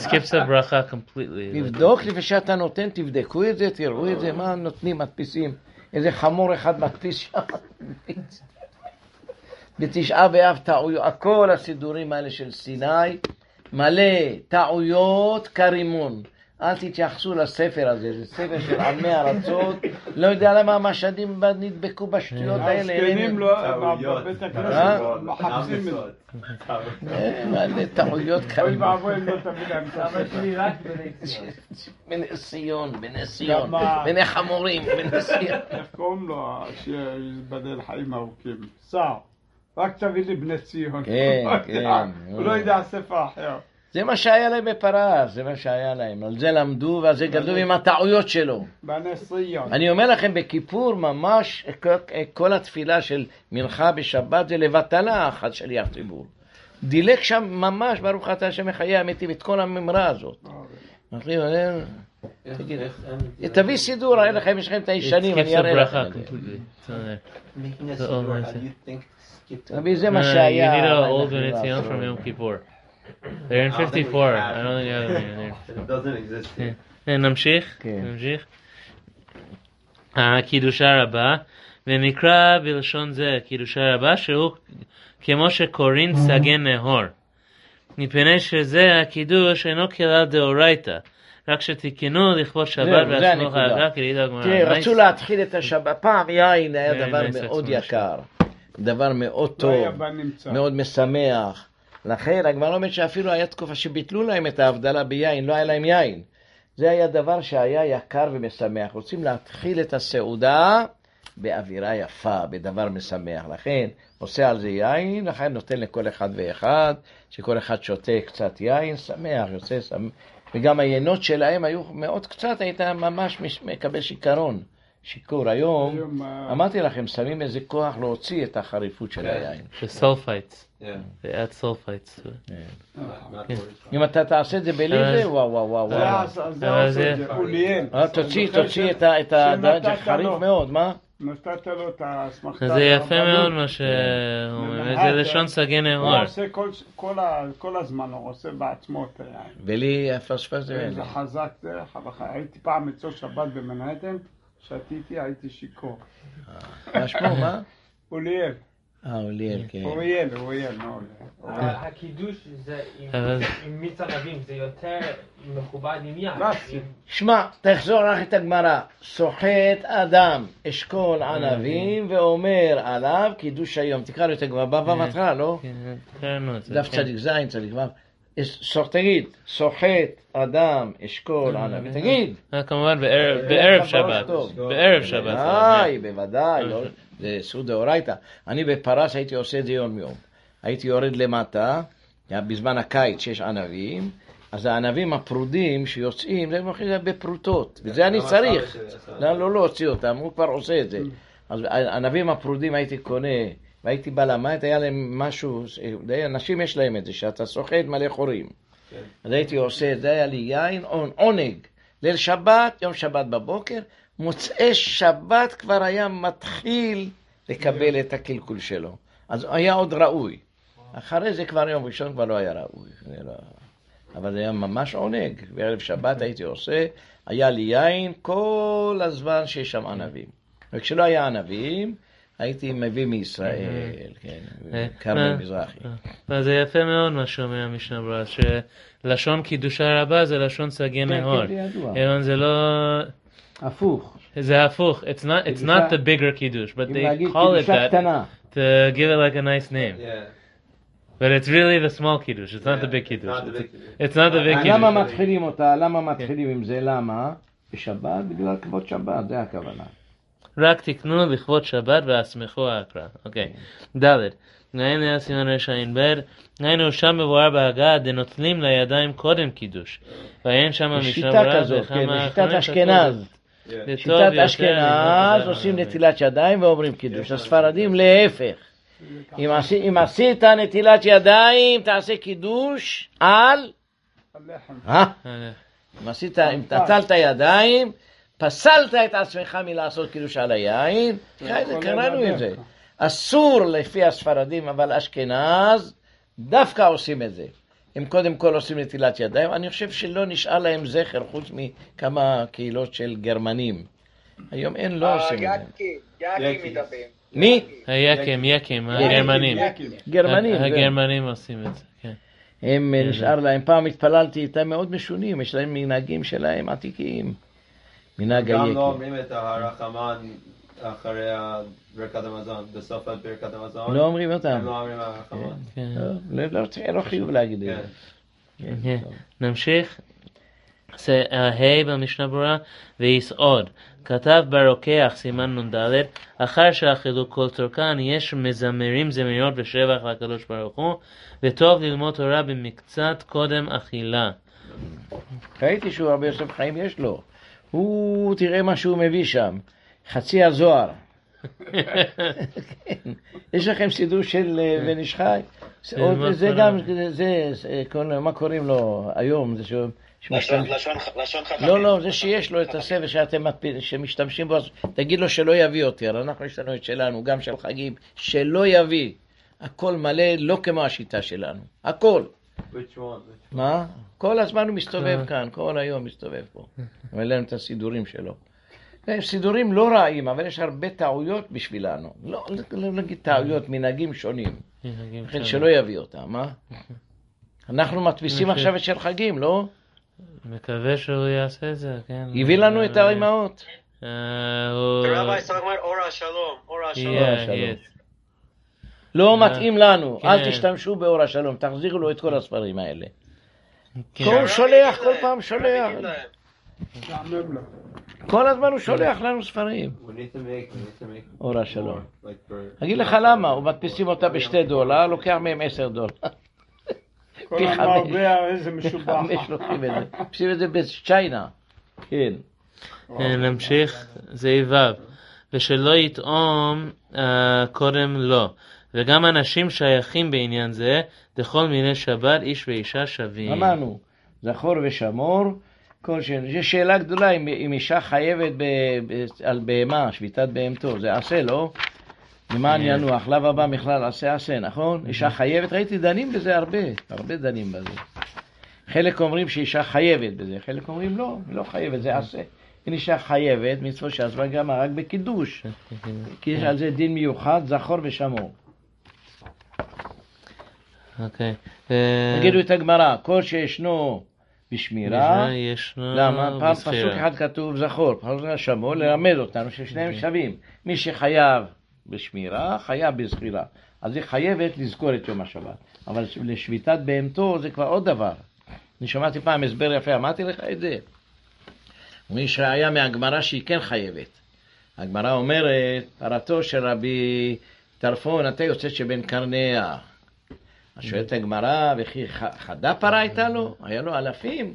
skips completely. תבדוק לפני שאתה נותן, תבדקו את זה, תראו את זה, מה נותנים, מדפיסים. איזה חמור אחד מדפיס שם. בתשעה באב טעויות, כל הסידורים האלה של סיני, מלא טעויות כרימון. אל תתייחסו לספר הזה, זה ספר של עמי ארצות, לא יודע למה המשדים נדבקו בשטויות האלה. הזקנים לא. בבית אה? הכנסת מחפשים את זה. אה, מה, טעויות אוי כאלה. ואבוי אם לא. שלי רק בני ציון. בני ציון, בני חמורים, בני ציון. (laughs) איך קוראים לו, שייבדל חיים ארוכים? סער. רק תביא לי בני ציון. כן, (laughs) לא כן. הוא לא יודע ספר אחר. זה מה שהיה להם בפרס, זה מה שהיה להם. על זה למדו ועל זה גדלו עם הטעויות שלו. בני ציון. אני אומר לכם, בכיפור ממש כל- התפילה של מנחה בשבת זה לבטלה אחת שליח ציבור. דילג שם ממש, ברוך אתה השם מחיי המתים, את כל הממרה הזאת. אה, תגיד, תביא סידור, אין לכם, יש לכם את הישנים, אני אראה לכם. זה מה no, שהיה. They're in I don't think we 54. have I don't think you have them in (laughs) It doesn't exist. נמשיך? כן. נמשיך? הקידושה רבה, ונקרא בלשון זה קידושה רבה, שהוא כמו שקוראים סגי נהור. מפני שזה הקידוש אינו כלל דאורייתא, רק שתיקנו לכבוד שבת הנקודה. האגרה כליד הגמרא. תראה. רצו להתחיל את השבת, פעם יין היה כן, דבר מאוד. יקר, דבר מאוד לא טוב. מאוד משמח. לכן הגמרא אומרת שאפילו היה תקופה שביטלו להם את ההבדלה ביין, לא היה להם יין. זה היה דבר שהיה יקר ומשמח. רוצים להתחיל את הסעודה באווירה יפה, בדבר משמח. לכן עושה על זה יין, לכן נותן לכל אחד ואחד, שכל אחד שותה קצת יין, שמח, יוצא שמח. וגם היינות שלהם היו מאוד קצת, היית ממש מש- מקבל שיכרון, שיכור. היום, אה, אמרתי לכם, שמים איזה כוח להוציא את החריפות של היין. The sulfites. Yeah. They add sulfites to it. Not כן. words. אם אתה תעשה את זה בלי זה, וואו וואו וואו זה וואו. עשה- זה עושה זה- את זה, אוליאל. אה, תוציא, תוציא ש- את ה... את ה- שנתת זה חריף. מאוד, מה? נתת לו את האסמכתה. זה יפה. מאוד מה ממש, זה אה, לשון סגי הוא נהור. עושה כל- כל ה- כל הזמן, הוא עושה בעצמו את היין. בלי הפספס זה האלה. חזק זה. הייתי פעם אצל שבת במנהטן, שתיתי, הייתי שיכור. מה שמו, מה? אוליאל, אה, אוליאל, כן. אוריאל, אוריאל, לא אוליאל. הקידוש זה עם- מיץ ענבים, זה יותר מכובד עם. עם- שמע, תחזור רק את הגמרא. סוחט אדם אשכול ענבים ואומר עליו קידוש היום. תקרא לו את הגמרא, בא בהתחלה, לא? כן, זה. דף כן. צדיק ז', צדיק ו'. תגיד, סוחט אדם אשכול ענבים. תגיד. אה, כמובן בערב- בערב שבת. בערב שבת. בוודאי, בוודאי, לא- איסור דאורייתא. אני בפרס הייתי עושה את זה יום יום. הייתי יורד למטה, בזמן הקיץ שיש ענבים, אז הענבים הפרודים שיוצאים, זה זה בפרוטות, וזה אני צריך. לא, לא להוציא אותם, הוא כבר עושה את זה. אז הענבים הפרודים הייתי קונה, והייתי בא למד, היה להם משהו, אנשים יש להם את זה, שאתה סוחט מלא חורים. כן. אז הייתי עושה את זה, היה לי יין, עונ- עונג. ליל שבת, יום שבת בבוקר, מוצאי שבת כבר היה מתחיל לקבל את הקלקול שלו. אז היה עוד ראוי. אחרי זה כבר יום ראשון כבר לא היה ראוי. לא... אבל זה היה ממש עונג. בערב שבת הייתי עושה, היה לי יין כל הזמן שיש שם ענבים. וכשלא היה ענבים, הייתי מביא מישראל, כן, אה, כרמל אה, מזרחי. אז זה יפה מאוד מה שאומר המשנה ברורה, שלשון קידושה רבה זה לשון סגי כן, נהור. כן, זה ידוע. זה לא... הפוך. זה הפוך. It's not, it's not the bigger kiddush, but they call it that to give it like a nice name. Yeah. But it's really the small kiddush. It's not the big kiddush. the It's- not the big אז kiddush. למה מתחילים אותה? למה מתחילים עם זה? למה? בשבת? בגלל כבוד שבת, זה הכוונה. רק תקנו לכבוד שבת ואסמכו ההקרא. אוקיי. ד' נעים היה סימן רע"ב, היינו שם מבואר בהגה דנוטלים לידיים קודם קידוש. ואין שם בשיטה משנה כזאת, כן, וכמה בשיטת אחרונים אשכנז. שיטת אשכנז עושים. נטילת ידיים ואומרים קידוש. הספרדים להפך. אם עשי- אם עשית נטילת ידיים, תעשה קידוש על... אה? אם עשית, אם נטלת ידיים, פסלת את עצמך מלעשות קידוש על היין, יכול קראנו את זה. אסור לפי הספרדים, אבל אשכנז דווקא עושים את זה. הם קודם כל עושים נטילת ידיים, אני חושב שלא נשאר להם זכר חוץ מכמה קהילות של גרמנים. היום אין, לא עושים את זה. יקי, יקי. מדבר. מי? היקם, יקם, הגרמנים. יקים. גרמנים. זה. הגרמנים עושים את זה, כן. הם, כן. נשאר להם, פעם התפללתי איתם מאוד משונים, יש להם מנהגים שלהם עתיקים. מנהג גם לא. אומרים את הרחמן אחרי ברכת המזון, בסוף ברכת המזון. לא אומרים אותם. הם לא אומרים הרחמן. כן. לא, לא, לא, לא חיוב להגיד את כן. זה. כן. נמשיך. זה ה' במשנה ברורה, ויסעוד. כתב ברוקח סימן נ"ד, אחר שאכלו כל צורכן, יש מזמרים זמריות ושבח לקדוש ברוך הוא, וטוב ללמוד תורה במקצת קודם אכילה. ראיתי שהוא רבי יוסף חיים יש לו. הוא, תראה מה שהוא מביא שם. חצי הזוהר. (laughs) כן. יש לכם סידור של אה, בן איש חי? כן, זה קרה? גם, זה, כל- מה קוראים לו היום? זה שהוא... לשון חכמים. לא, לא, זה שיש לו את הספר שאתם שמשתמשים בו, תגיד לו שלא יביא יותר. אנחנו יש לנו את שלנו, גם של חגים, שלא יביא. הכל מלא, לא כמו השיטה שלנו. הכל. Which one? מה? כל הזמן הוא מסתובב. כאן, כל היום מסתובב פה. אבל אין לנו את הסידורים שלו. הם סידורים לא רעים, אבל יש הרבה טעויות בשבילנו. לא, לא נגיד טעויות, מנהגים שונים. לכן שלא יביא אותם, אה? אנחנו מדפיסים. עכשיו את של חגים, לא? מקווה שהוא יעשה את זה, כן. הביא לנו את האימהות. אה, הוא... The rabbi is talking about לא אה, מתאים לנו, כן. אל תשתמשו באור השלום, תחזירו לו את כל הספרים האלה. כן. כל הרבי שולח, כל להם, פעם שולח. לו. כל הזמן הוא שולח לנו ספרים. אור השלום. אגיד לך למה, הוא מדפיסים אותה בשתי דולר, לוקח מהם עשר דולר. כל פי חמש. משובח. חמש לוקחים את זה. עושים את זה בצ'יינה. כן. אה, נמשיך, זה ו' ושלא יטעום אה, קודם לא. וגם אנשים שייכים בעניין זה, דכל מיני שבת איש ואישה שווים. אמרנו, זכור ושמור, כל ש... יש שאלה גדולה אם, אם אישה חייבת ב... ב... על בהמה, שביתת בהמתו, זה עשה, לא? למען כן. ינוח, לאו הבא בכלל עשה עשה, נכון? אישה חייבת, ראיתי דנים בזה הרבה, הרבה דנים בזה. חלק אומרים שאישה חייבת בזה, חלק אומרים לא, היא לא חייבת, זה עשה. אם אישה חייבת, מצוות שעזבה גם רק בקידוש, כי יש על זה דין מיוחד, זכור ושמור. אוקיי. אה, תגידו את הגמרא, כל שישנו בשמירה, ישנו למה? פעם. פסוק אחד כתוב זכור, פסוק אחד שמור, ללמד אותנו ששניהם שווים. מי שחייב בשמירה, חייב בזכירה. אז היא חייבת לזכור את יום השבת. אבל לשביתת בהמתו זה כבר עוד דבר. אני שמעתי פעם הסבר יפה, אמרתי לך את זה. מי שהיה מהגמרא שהיא כן חייבת. הגמרא אומרת, פרתו של רבי טרפון, אתה יוצאת שבין קרניה. אז שואלת הגמרא, וכי חדה פרה הייתה לו? היה לו אלפים.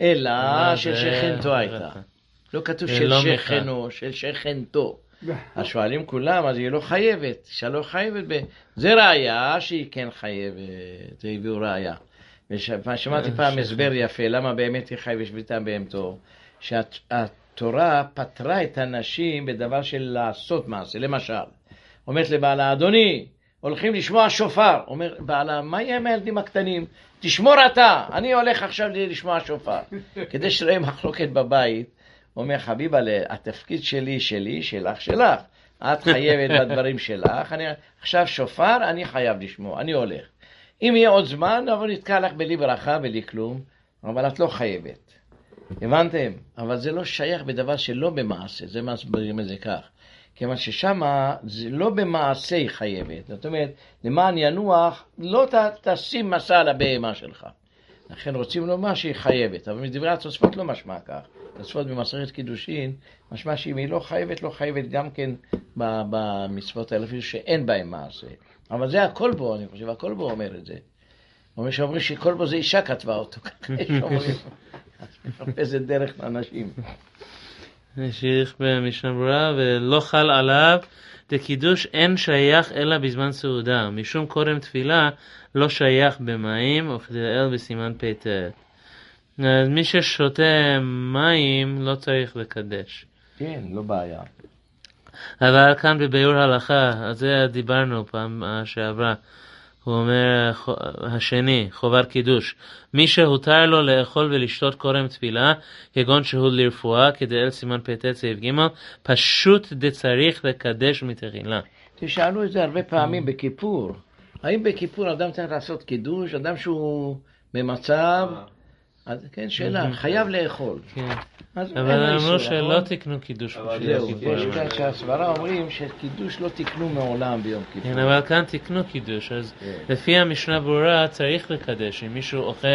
אלא אה, של זה- שכנתו הייתה. לא כתוב זה של לא. שכנו, של שכנתו. (laughs) אז שואלים כולם, אז היא לא חייבת, אישה לא חייבת ב... זה ראיה שהיא כן חייבת, הביאו ראיה. ושמעתי אה, פעם הסבר יפה, למה באמת היא חייבת שביתה בהמתו. שהתורה פטרה את הנשים בדבר של לעשות מעשה. למשל, אומרת לבעלה, אדוני, הולכים לשמוע שופר. אומר בעלה, מה יהיה עם הילדים הקטנים? תשמור אתה, אני הולך עכשיו לשמוע שופר. (laughs) כדי שלא יהיה מחלוקת בבית, אומר, חביבה, התפקיד שלי, שלי, שלך, שלך. את חייבת (laughs) בדברים שלך, אני, עכשיו שופר, אני חייב לשמוע, אני הולך. אם יהיה עוד זמן, אבל נתקע לך בלי ברכה, בלי כלום, אבל את לא חייבת. הבנתם? אבל זה לא שייך בדבר שלא במעשה, זה מסבירים את זה כך. כיוון ששמה זה לא במעשה היא חייבת. זאת אומרת, למען ינוח, לא ת, תשים מסע על הבהמה שלך. לכן רוצים לומר שהיא חייבת, אבל מדברי התוספות לא משמע כך. התוספות במסכת קידושין, משמע שאם היא לא חייבת, לא חייבת גם כן במצוות האלה, אפילו שאין בהן מעשה. אבל זה הכל בו, אני חושב, הכל בו אומר את זה. אומר שאומרים שכל בו זה אישה כתבה אותו, (laughs) ככה יש אומרים. (laughs) (laughs) מחפשת דרך לאנשים. נמשיך במשנה ברורה, ולא חל עליו, דקידוש אין שייך אלא בזמן סעודה, משום קודם תפילה לא שייך במים, וכדאל בסימן פט. אז מי ששותה מים לא צריך לקדש. כן, לא בעיה. אבל כאן בביאור הלכה, על זה דיברנו פעם שעברה. הוא אומר, השני, חובת קידוש. מי שהותר לו לאכול ולשתות קודם תפילה, כגון שהוא לרפואה, כדאל סימן פט סעיף ג', פשוט דצריך לקדש מתחילה. תשאלו את זה הרבה פעמים בכיפור. האם בכיפור אדם צריך לעשות קידוש? אדם שהוא במצב... אז כן, שאלה, חייב לאכול. כן. אבל אמרו שלא נכון? תקנו קידוש בשביל זהו, הכיפור. יש כאן שהסברה אומרים שקידוש לא תקנו מעולם ביום כיפור. כן, אבל כאן תקנו קידוש, אז כן. לפי המשנה ברורה צריך לקדש, אם מישהו אוכל,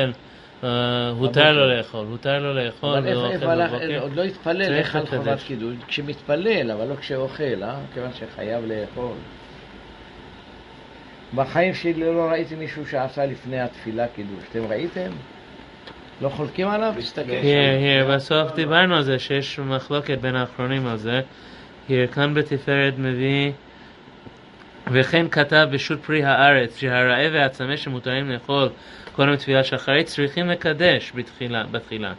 אה, הותר לו לאכול, הותר לו לאכול, אבל איפה- והוא איפה אוכל הלך, בבוקר. עוד לא התפלל איך על. חובת קידוש, כשמתפלל, אבל לא כשאוכל, אה? כיוון שחייב לאכול. בחיים שלי לא ראיתי מישהו שעשה לפני התפילה קידוש. אתם ראיתם? לא חולקים עליו? תסתכל Here, שם. here, בסוף דיברנו על זה שיש מחלוקת בין האחרונים על זה. Here, כאן בתפארת מביא וכן כתב בשו"ת פרי הארץ שהרעב והצמא שמותרים לאכול קודם תפילת שחרית צריכים לקדש בתחילה. בתחילה.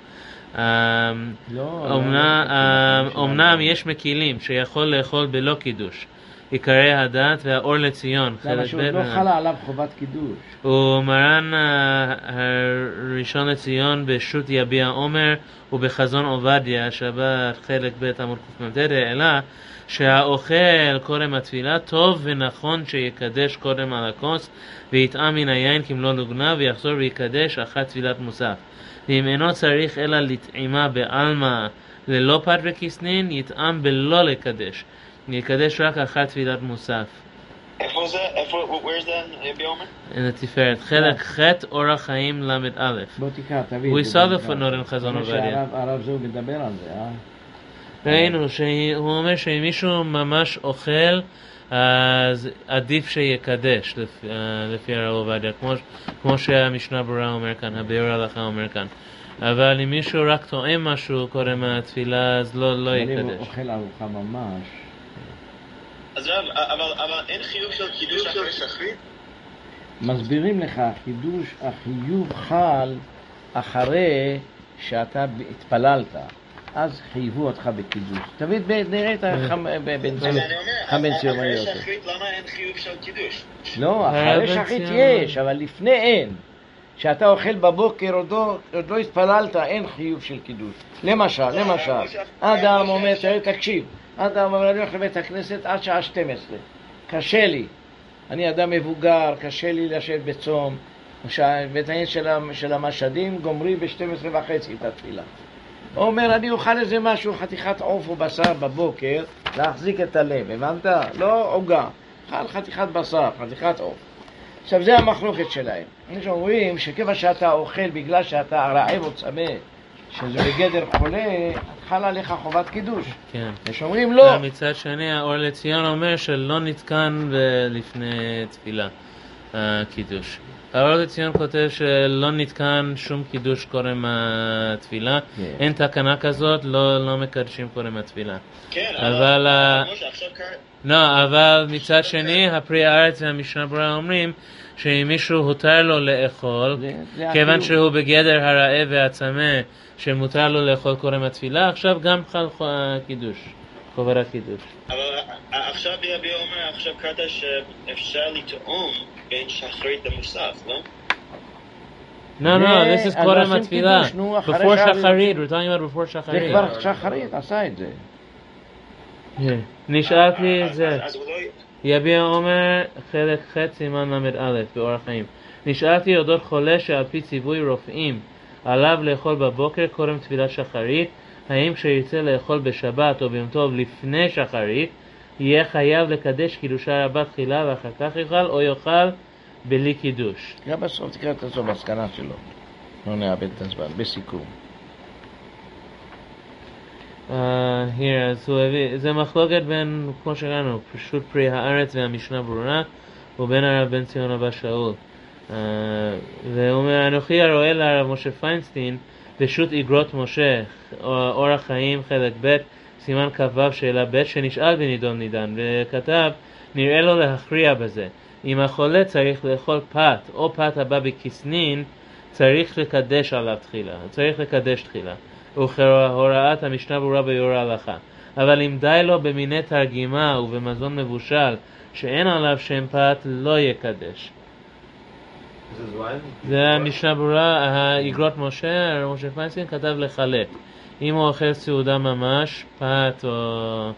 אמ, לא, לא, לא, אמ, אומנם יש מקילים שיכול לאכול בלא קידוש. עיקרי הדת והאור לציון, למה ב' לא חלה עליו חובת קידוש. ומרן אה, הראשון לציון בשו"ת יביע עומר ובחזון עובדיה, שבת חלק ב' עמוד קמ"ט, העלה שהאוכל קודם התפילה טוב ונכון שיקדש קודם על הכוס ויטעם מן היין כמלוא לוגנה ויחזור ויקדש אחת תפילת מוסף. ואם אינו צריך אלא לטעימה בעלמא ללא פת וכיסנין, יטעם בלא לקדש. יקדש רק אחת תפילת מוסף. איפה זה? איפה, where's that, רבי עומר? לתפארת. חלק ח' אורח חיים ל"א. בוא תקרא, תביא. The בנפרד. footnote in חזון עובדיה. הרב זוג מדבר על זה, אה? ראינו שהוא אומר שאם מישהו ממש אוכל, אז עדיף שיקדש, לפי, אה, לפי הרב עובדיה, כמו, כמו שהמשנה ברורה אומר כאן, הביאור ההלכה אומר כאן. אבל אם מישהו רק טועם משהו קודם התפילה, אז לא, לא אבל אם הוא יקדש. אוכל ארוחה ממש, אבל, אבל אין חיוב של קידוש אחרי שחרית? מסבירים לך, החידוש, החיוב חל אחרי שאתה התפללת. אז חייבו אותך בקידוש. תמיד נראה את החמ... ב- בן אז ציון- אני אומר, חמץ אז אחרי יומיות. שחרית למה אין חיוב של קידוש? לא, אחרי ציון. יש, אבל לפני אין. כשאתה אוכל בבוקר עוד לא, לא התפללת, אין חיוב של קידוש. למשל, למשל, אדם אומר, תקשיב, אדם אומר, אני הולך לבית הכנסת עד שעה 12. קשה לי. אני אדם מבוגר, קשה לי לשבת בצום. בית העניין של, של המשדים גומרים ב-12 וחצי את התפילה. הוא אומר, אני אוכל איזה משהו, חתיכת עוף או בשר בבוקר, להחזיק את הלב, הבנת? לא עוגה. אכל חתיכת בשר, חתיכת עוף. עכשיו, זה המחלוקת שלהם. יש אומרים שכיוון שאתה אוכל בגלל שאתה רעב או צמא, שזה בגדר חולה, חלה עליך חובת קידוש. כן. יש אומרים לא. מצד שני, האור לציון אומר שלא נתקן לפני תפילה, הקידוש. האור לציון כותב שלא נתקן שום קידוש קודם התפילה, כן. אין תקנה כזאת, לא, לא מקדשים קודם התפילה. כן, אבל, אה. לא, אבל מצד שני, הפרי הארץ והמשנה ברורה אומרים שאם מישהו הותר לו לאכול, זה- זה כיוון. שהוא בגדר הרעב והצמא, שמותר לו לאכול קודם התפילה, עכשיו גם חל חו- קידוש, חובר הקידוש. אבל אה, עכשיו ביבי אומר, עכשיו קראת שאפשר לטעום בין שחרית למוסף, לא? No, no, זה- this is עושים התפילה. Before שחרית. we're talking about before זה שחרית. כבר שחרית, עשה את זה. נשאלתי את זה. הוא לא... יביע עומר, חלק ח' סימן ל"א, באורח חיים. נשאלתי אודות חולה שעל פי ציווי רופאים עליו לאכול בבוקר קודם תפילת שחרית, האם כשירצה לאכול בשבת או ביום טוב לפני שחרית, יהיה חייב לקדש קידושי רבה תחילה ואחר כך יאכל, או יאכל בלי קידוש. גם בסוף תקרא את הסוף, מסקנה שלו. לא נאבד את הזמן, בסיכום. Uh, here, אז הוא הביא, זה מחלוקת בין, כמו שראינו, פשוט פרי הארץ והמשנה ברורה, ובין הרב בן ציון אבא שאול. Uh, והוא אומר, אנוכי הרואה לרב משה פיינסטין, פשוט איגרות משה, או- אורח חיים, חלק ב', סימן כ"ו, שאלה ב', שנשאל בנידון נידן, וכתב, נראה לו להכריע בזה. אם החולה צריך לאכול פת, או פת הבא בכסנין, צריך לקדש עליו תחילה, צריך לקדש תחילה. וכהוראת המשנה ברורה ביור ההלכה. אבל אם די לו במיני תרגימה ובמזון מבושל שאין עליו שם פת, לא יקדש. This. זה המשנה ברורה, האגרות משה, משה פיינסטין כתב לחלק. אם הוא אוכל סעודה ממש, פת או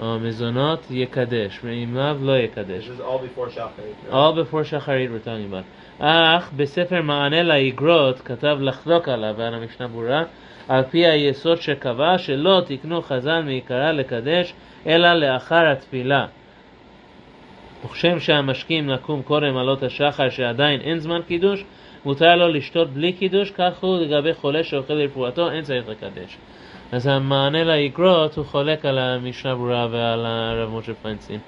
או המזונות יקדש, ואם לאו לא This יקדש. is all before Shacharit. right? All before שחרית talking about. אך בספר מענה לאגרות כתב לחלוק עליו ועל המשנה ברורה על פי היסוד שקבע שלא תקנו חז"ל מעיקרה לקדש אלא לאחר התפילה. וכשם שהמשקים לקום קודם עלות השחר שעדיין אין זמן קידוש, מותר לו לשתות בלי קידוש, כך הוא לגבי חולה שאוכל לרפואתו, אין צריך לקדש. אז המענה לאגרות הוא חולק על המשנה ברורה ועל הרב משה פיינשטיין.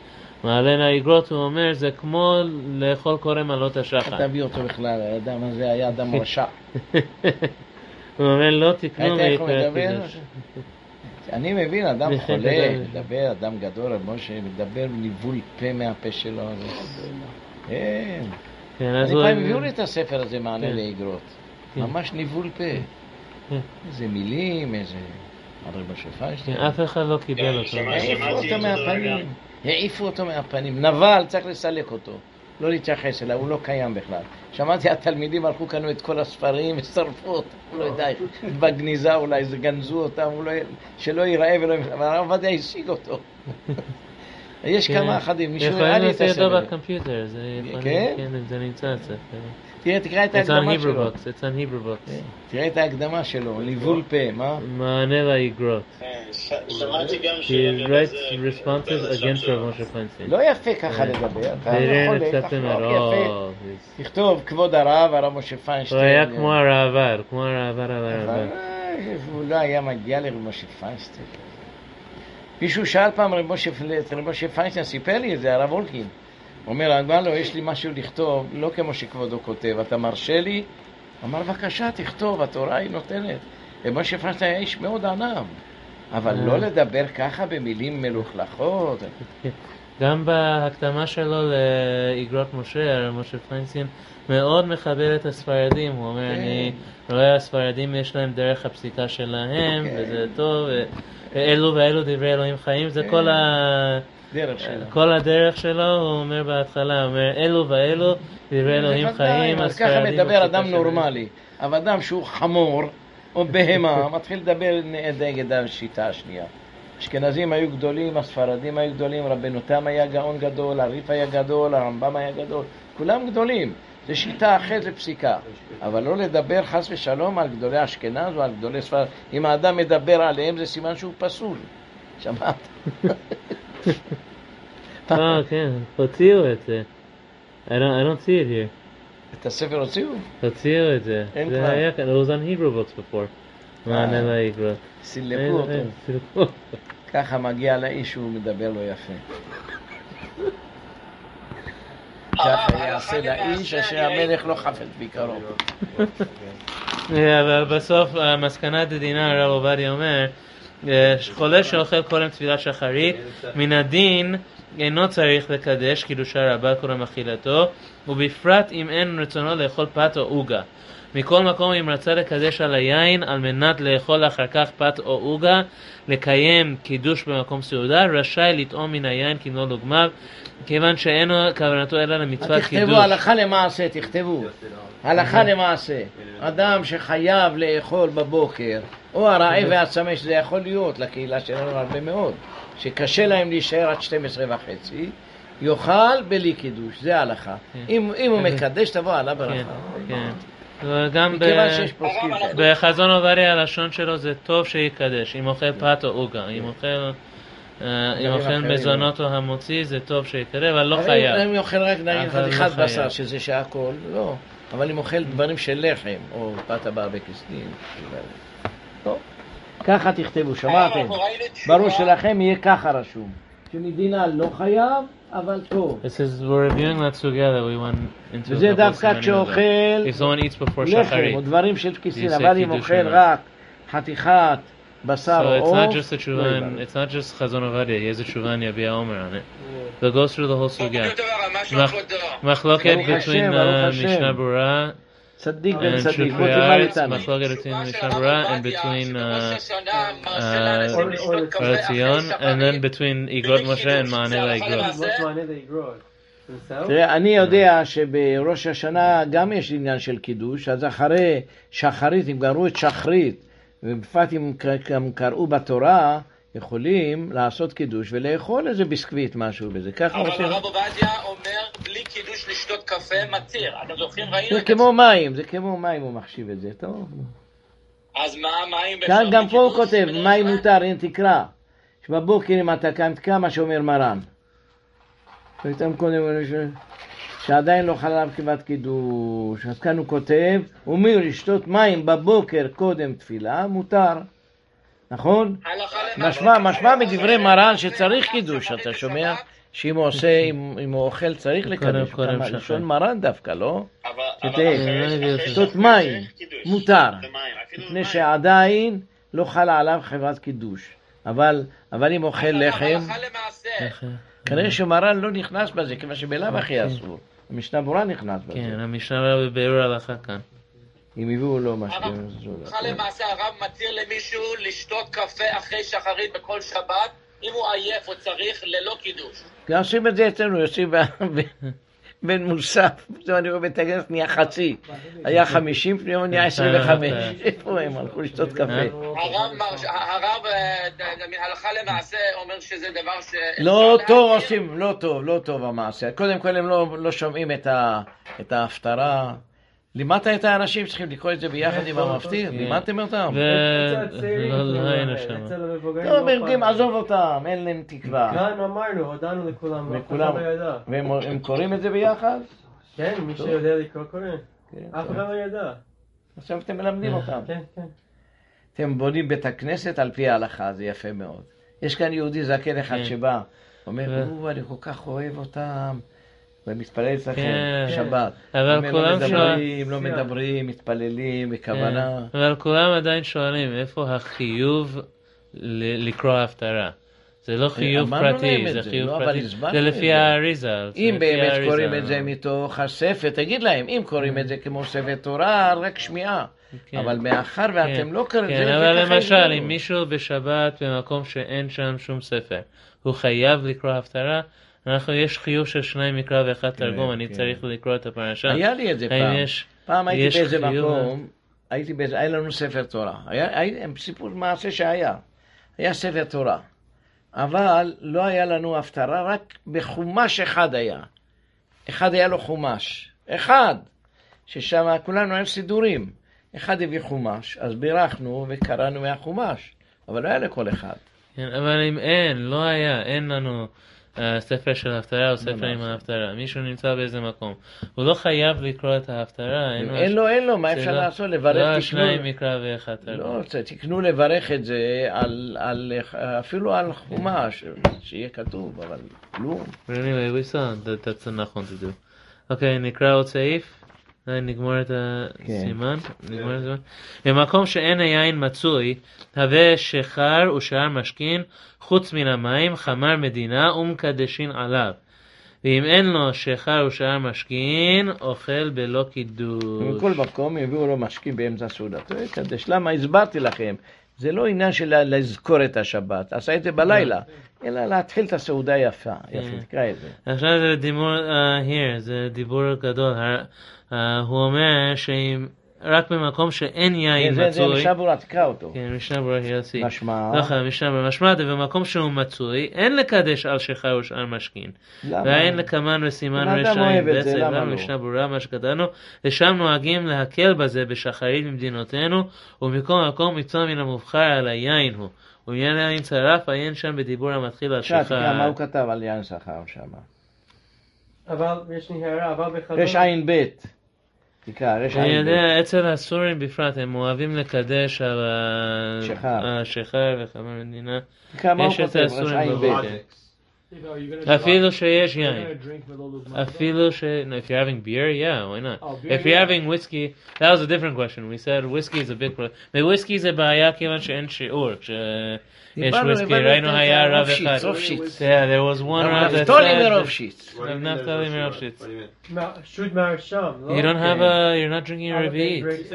מעלה לאגרות הוא אומר זה כמו לאכול קודם עלות השחר. תביא אותו בכלל, האדם הזה היה אדם רשע. (laughs) הוא אומר לא תקנו מדבר? קידוש. אני מבין, אדם חולה. מדבר, אדם גדול, רב משה, מדבר ניבול פה מהפה שלו. כן. כן, אז אני. פעם הביאו לי את הספר הזה, מענה כן. לאגרות. כן. ממש ניבול פה. איזה מילים, איזה... הרב משה כן, פיינשטיין. אף אחד לא קיבל אותו. העיפו אותו מהפנים. העיפו אותו מהפנים. נבל, צריך לסלק אותו. לא להתייחס אליו, הוא לא קיים בכלל. שמעתי, התלמידים הלכו, קנו את כל הספרים, ושרפו אותם, לא יודע, בגניזה אולי, זה גנזו אותם, לא, שלא ייראה ולא... אבל הרב עובדיה השיג אותו. (laughs) יש כמה אחדים, מישהו הראה יכולים לי את לעשות אותו הספר. בקומפיוטר, זה יכולים- כן? כן, זה נמצא אצלך. תראה, תקרא את It's on ההקדמה Hebrew שלו. books, it's on Hebrew books. תראה את ההקדמה שלו, ניבול פה, מה? מענה לאגרות. כן, ש- שמעתי גם He ש... writes responses against רב משה פיינשטיין. לא יפה ככה לדבר, אתה They יכול didn't accept ככה, him at יפה. all. He's- תכתוב, כבוד הרב, הרב משה הוא פיינשטיין. היה כמו הרעבר, כמו הרעבר על הרעבר. אה, הוא לא היה מגיע לרב משה פיינשטיין. מישהו שאל פעם רב משה, את רב משה פיינשטיין, סיפר לי את זה, הרב הולקין. אומר, אמר לו, יש לי משהו לכתוב, לא כמו שכבודו כותב, אתה מרשה לי? אמר, בבקשה, תכתוב, התורה היא נותנת. רב משה פיינשטיין היה איש מאוד ענב, אבל לא לדבר ככה במילים מלוכלכות. גם בהקדמה שלו לאגרות משה, הרב משה פיינשטיין מאוד מכבד את הספרדים, הוא אומר, כן. אני רואה הספרדים יש להם דרך הפסיקה שלהם, כן. וזה טוב, ו- אלו ואלו דברי אלוהים חיים, זה כן. כל ה... דרך שלו. כל הדרך שלו, הוא אומר בהתחלה, אומר, אלו ואלו דברי אלוהים בוודאי, חיים, אז ככה מדבר אדם. נורמלי. אבל אדם שהוא חמור או בהמה, (laughs) מתחיל לדבר נגד השיטה השנייה. אשכנזים היו גדולים, הספרדים היו גדולים, רבנותם היה גאון גדול, הריף היה גדול, הרמב"ם היה גדול, כולם גדולים. זו שיטה אחרת לפסיקה. אבל לא לדבר חס ושלום על גדולי אשכנז או על גדולי ספרד. אם האדם מדבר עליהם זה סימן שהוא פסול. (laughs) שמעת? אה, כן, הוציאו את זה. I don't, I don't see it here. את הספר הוציאו? הוציאו את זה. אין זה כבר. היה כאן, it was on Hebrew books before. מענה אה. לאגרות. סילקו אין, אותו. אין, סילקו אותו. ככה מגיע לאיש שהוא מדבר לא יפה. ככה יעשה לאיש אשר המלך לא חפץ ביקרו. אה, אבל בסוף המסקנה דדינה הרב עובדיה אומר אה, חולה שאוכל קודם תפילת שחרית מן הדין אינו צריך לקדש קידושה רבה קודם אכילתו ובפרט אם אין רצונו לאכול פת או עוגה מכל מקום אם רצה לקדש על היין על מנת לאכול אחר כך פת או עוגה לקיים קידוש במקום סעודה רשאי לטעום מן היין כמלוא דוגמיו כיוון שאין כוונתו אלא למצוות קידוש תכתבו הלכה למעשה, תכתבו. הלכה למעשה. אדם שחייב לאכול בבוקר, או הרעב והצמא, שזה יכול להיות לקהילה שלנו הרבה מאוד, שקשה להם להישאר עד 12 וחצי, יאכל בלי קידוש, זה ההלכה. כן. אם אם הוא כן. מקדש, תבוא עליו כן, ברכה. כן. וגם. בחזון עובדיה הלשון שלו זה טוב שיקדש, אם אוכל פת או עוגה, אם אוכל, אה, אם אוכל. מזונות או המוציא זה טוב שיקדש, אבל לא חייב. אם אוכל רק נגיד לא חתיכת חייב. בשר, שזה שהכל, לא. אבל אם אוכל דברים של לחם, או פת לא. ככה תכתבו, שמעתם? ברור שלכם יהיה ככה רשום. שמדינה לא חייב, אבל טוב. This is, we're reviewing that sugya that we went into. a וזה couple of דווקא סימנים כשאוכל ago. If someone eats before לחם או shacharit. דברים של כיסין, You say אבל אם קידוש אוכל לבד. רק חתיכת בשר So או it's not עוף, just a לא tshuvan, יברך. it's not just Chazon Ovadia, he has a tshuvan Yabi Omer on it. So it goes through the whole sugya. Mach- Machloket ברוך between השם, uh, ברוך השם. Mishnah Berurah איתנו. Machloket between Mishnah Berurah and between uh, uh, and then between Igrot Moshe and Maaneh לאגרות? תראה, אני יודע שבראש השנה גם יש עניין של קידוש, אז אחרי שחרית, אם גמרו את שחרית, ובפרט אם קראו בתורה, יכולים לעשות קידוש ולאכול איזה ביסקוויט, משהו בזה. ככה אבל. הרב עובדיה אומר, בלי קידוש לשתות קפה מתיר. אתם זוכרים? ראינו זה. כמו מים, זה כמו מים, הוא מחשיב את זה. טוב. אז מה, מים כאן גם פה הוא? כותב, מים? מותר, הנה תקרא. שבבוקר אם אתה קם, תקרא מה שאומר מרן. פתאום קודם הוא שעדיין לא חלב כמעט קידוש. אז כאן הוא כותב, אומר לשתות מים בבוקר קודם תפילה, מותר. נכון? הלכה. משמע, משמע מדברי מרן שצריך קידוש, אתה שומע? שאם הוא עושה, אם הוא אוכל צריך לקדש. לשון מרן דווקא, לא? שחרית מים. מותר. מפני. שעדיין לא חלה עליו חברת קידוש. אבל, אבל אם אוכל לחם, הלכה. כנראה שמרן לא נכנס בזה, כיוון שבלאו הכי אסור. המשנה ברורה נכנס בזה. כן, המשנה רבה בביאור ההלכה כאן. אם הביאו לו משהו. הלכה למעשה הרב מתיר למישהו לשתות קפה אחרי שחרית בכל שבת, אם הוא עייף או צריך, ללא קידוש. עושים את זה אצלנו, יוצאים ב- בן מוסף, פתאום אני רואה בית הכנסת נהיה חצי. היה חמישים, פתאום נהיה עשרים וחמש. איפה הם הלכו לשתות קפה? הרב הרב אה, ד- הלכה למעשה אומר שזה דבר ש... לא טוב. עושים, לא טוב, לא טוב המעשה. קודם כל הם לא, לא שומעים את ההפטרה. לימדת את האנשים שצריכים לקרוא את זה ביחד עם המפטיר? לימדתם אותם? ו- לא- לא כאילו, היינו שם. אצל המבוגרים לא, לא. עזוב אותם, אין להם תקווה. כאן אמרנו, הודענו לכולם, לכולם. לא. והם הם קוראים את זה ביחד? כן, מי. שיודע לקרוא קורא. כן, אף אחד לא ידע. עכשיו אתם מלמדים אותם. כן, כן. אתם בונים בית הכנסת על פי ההלכה, זה יפה מאוד. יש כאן יהודי זקן אחד כן. שבא, אומר, אני כל כך אוהב אותם, ומתפלל אצלכם, כן. שבת. אבל אומר, כולם לא מדברים, לא שיח. מדברים, מתפללים, בכוונה. כן, אבל כולם עדיין שואלים איפה החיוב ל- לקרוא הפטרה. זה לא חיוב אמרנו להם פרטי, זה זה, חיוב לא, אבל פרטי. זה לפי זה. האריזה. זה אם לפי באמת האריזה. קוראים את זה מתוך הספר, תגיד להם, אם קוראים את זה כמו ספר תורה, רק שמיעה. כן. אבל מאחר ואתם לא קוראים, כן, זה אבל למשל. אם מישהו בשבת במקום שאין שם שום ספר, הוא חייב לקרוא הפטרה, אנחנו, יש חיוב של שניים מקרא ואחד תרגום, אני כן. צריך לקרוא את הפרשה. היה לי את זה פעם. פעם הייתי באיזה? מקום, הייתי באיזה, היה לנו ספר תורה. היה סיפור מעשה שהיה. היה ספר תורה. אבל לא היה לנו הפטרה, רק בחומש אחד היה. אחד היה לו חומש. אחד. ששם כולנו היו סידורים. אחד הביא חומש, אז בירכנו וקראנו מהחומש. אבל לא היה לכל אחד. כן, אבל אם אין, לא היה, אין לנו אה, ספר של הפטרה או ספר עם ההפטרה, מישהו נמצא באיזה מקום, הוא לא חייב לקרוא את ההפטרה, אין לו, אין לו, מה אפשר לא- לעשות? לא לברך, תקנו. שניים מקרא ואחד תרגום. לא, תקנו לברך את זה על, על, אפילו על חומש, שיהיה כתוב, אבל כלום. But anyway, we saw that that's a נכון to do. אוקיי, נקרא עוד סעיף. אולי נגמור את הסימן. נגמור את הסימן. במקום שאין היין מצוי, הווה שחר ושאר משכין, חוץ מן המים, חמר מדינה ומקדשין עליו. ואם אין לו שחר ושאר משכין, אוכל בלא קידוש. מכל מקום הביאו לו משקים באמצע סעודתו, יקדש. למה? הסברתי לכם. זה לא עניין של לזכור את השבת, עשה את זה בלילה, אלא להתחיל את הסעודה יפה. יפה, תקרא את זה. עכשיו זה דיבור, uh, here, זה דיבור גדול. Uh, הוא אומר שאם רק במקום שאין יין זה- זה מצוי, משנה ברורה, תקרא אותו. כן, משנה ברורה, יוסי. משמע, ככה, משנה ברורה, משמע, במקום שהוא מצוי, אין לקדש על שחר ושאר משכין. למה? ואין לקמן וסימן זה, רשעים, למה בסדר, לא? משנה ברורה, מה שכתבנו, ושם נוהגים להקל בזה בשחרית במדינותינו, ומכל מקום מצווה מן המובחר על היין הוא. ובעניין היין צרף, עיין שם בדיבור המתחיל על עכשיו תקרא מה שחר. הוא כתב על יין שכר שם. אבל יש לי הערה, אבל בחזון... רש עין ב', תקרא, רש אני עין ב'. יודע, אצל הסורים בפרט, הם אוהבים לקדש על שחר. השחר וחבר מדינה. תקרא מה הוא יש את כותב, רש הסורים עין ב'. בבוקר. אפילו שיש יין. אפילו ש... No, if you're having beer, yeah, why not? Oh, beer, If you're yeah. having whiskey, that was a different question. We said whiskey is a big problem. וויסקי זה בעיה כיוון שאין שיעור. כשיש דיברנו, וויסקי, הבנו ראינו את היה רב הרופשיץ, אחד. רופשיץ. Yeah, there was one rab that נפתולי said... מרופשיץ. What do you mean Enough there's telling no me shit? shit. What do you mean? מה- שו"ת מהרשם, לא? You don't have a... You're not drinking a Okay, רביעית. great.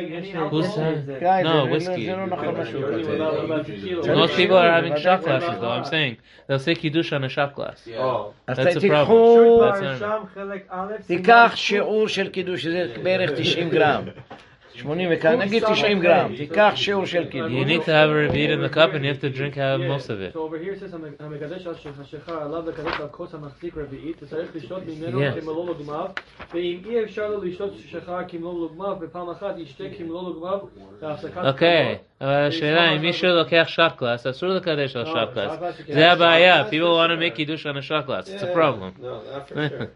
Who's יש לי את זה. תקרא את No, זה, whiskey. זה לא נכון מה שהוא כותב. Most people are having בוודאי. shot glasses though, I'm saying. They'll say kiddush on a shot glass. Oh. אז That's a תיקחו, שו"ת That's מהרשם, חלק א', סימן תיקח ק'. שיעור של קידוש, שזה בערך 90 גרם. 80 וכמה, נגיד 90 גרם, תיקח שיעור של קידוש. You need to have a revi'it in the cup and you have to drink out most of it. So over here it says "המ- המקדש על שכ- השכר עליו לקדש על כוס המחזיק רביעית וצריך לשתות ממנו Yes. כמלוא לוגמיו ואם אי אפשר לו לשתות שכר כמלוא לוגמיו בפעם אחת ישתה כמלוא לוגמיו להפסקת אוקיי, כוחו. אבל השאלה אם מישהו לוקח shot glass, אסור לקדש על לא, shot glass. shot glass זה זה הבעיה, glass people want to make קידוש on a shot glass, it's a problem. (laughs) No, that for sure.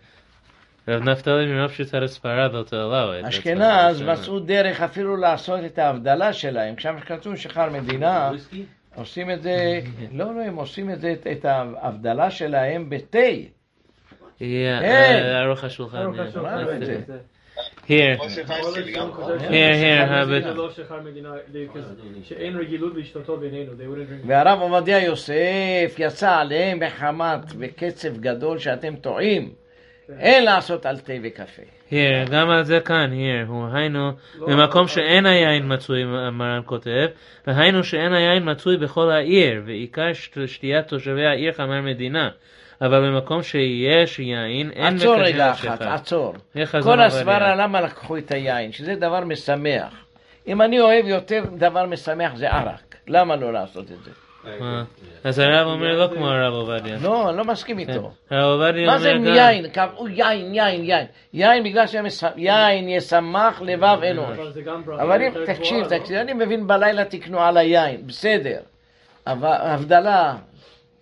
רב נפתלי מרוב שיטת הספרד לא. That's אשכנז מצאו דרך אפילו לעשות את ההבדלה שלהם. כשם שכתוב שחר מדינה, עושים את זה, לא, לא, הם עושים את זה, את- ההבדלה שלהם בתה. Hey! uh, ארוך השולחן. זה. זה. Here, Here, here. לא. והרב עובדיה יוסף יצא עליהם בחמת וקצב גדול שאתם טועים. אין לעשות על תה וקפה. here, גם על זה כאן, here, הוא היינו, במקום שאין היין מצוי, המרן כותב, והיינו שאין היין מצוי בכל העיר, ועיקר שת- שתיית תושבי העיר חמר מדינה. אבל במקום שיש יין, אין עצור מקדש רגע אחת. עצור. כל. הסברה למה לקחו את היין, שזה דבר משמח. אם אני אוהב יותר דבר משמח זה ערק. למה לא לעשות את זה? אה, אז הרב אומר לא כמו הרב עובדיה. לא, אני לא מסכים איתו. הרב עובדיה מה זה אומר גם, יין? קבעו יין, יין, יין. יין בגלל שיין ישמח לבב אנוש. אבל זה גם ברכה אם, תקשיב, לא? תקשיב, אני מבין בלילה תקנו על היין, בסדר. אבל הבדלה,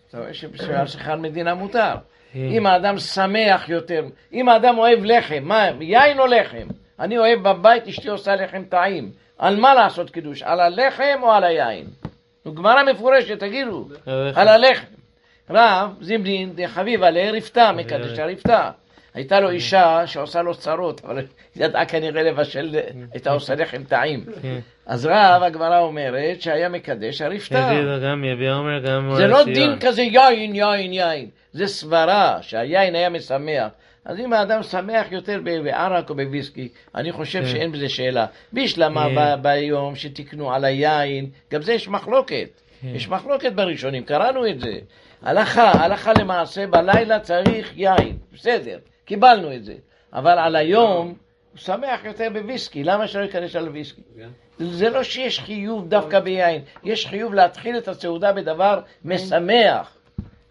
אתה רואה שבשביל שכר מדינה מותר. אם האדם שמח יותר, אם האדם אוהב לחם, מה, יין או לחם? אני אוהב בבית, אשתי עושה לחם טעים. על מה לעשות קידוש? על הלחם או על היין? נו, גמרא מפורשת, תגידו. הלחם. על הלחם. רב זימרין דחביב עליה רפתה, מקדש הרפתה. הייתה לו אישה שעושה לו צרות, אבל ידעה כנראה לבשל, הייתה עושה לחם טעים. אז רב, הגמרא אומרת שהיה מקדש הרפתה. זה לא. דין כזה יין, יין, יין. זה סברה שהיין היה משמח. אז אם האדם שמח יותר ב- בערק או בוויסקי, אני חושב כן. שאין בזה שאלה. בישלמה כן. ב- ביום שתיקנו על היין, גם זה יש מחלוקת. כן. יש מחלוקת בראשונים, קראנו את זה. הלכה, הלכה למעשה, בלילה צריך יין, בסדר, קיבלנו את זה. אבל על היום, הוא שמח יותר בוויסקי, למה שלא ייכנס על ויסקי? זה לא שיש חיוב דווקא ביין, יש חיוב להתחיל את הסעודה בדבר משמח.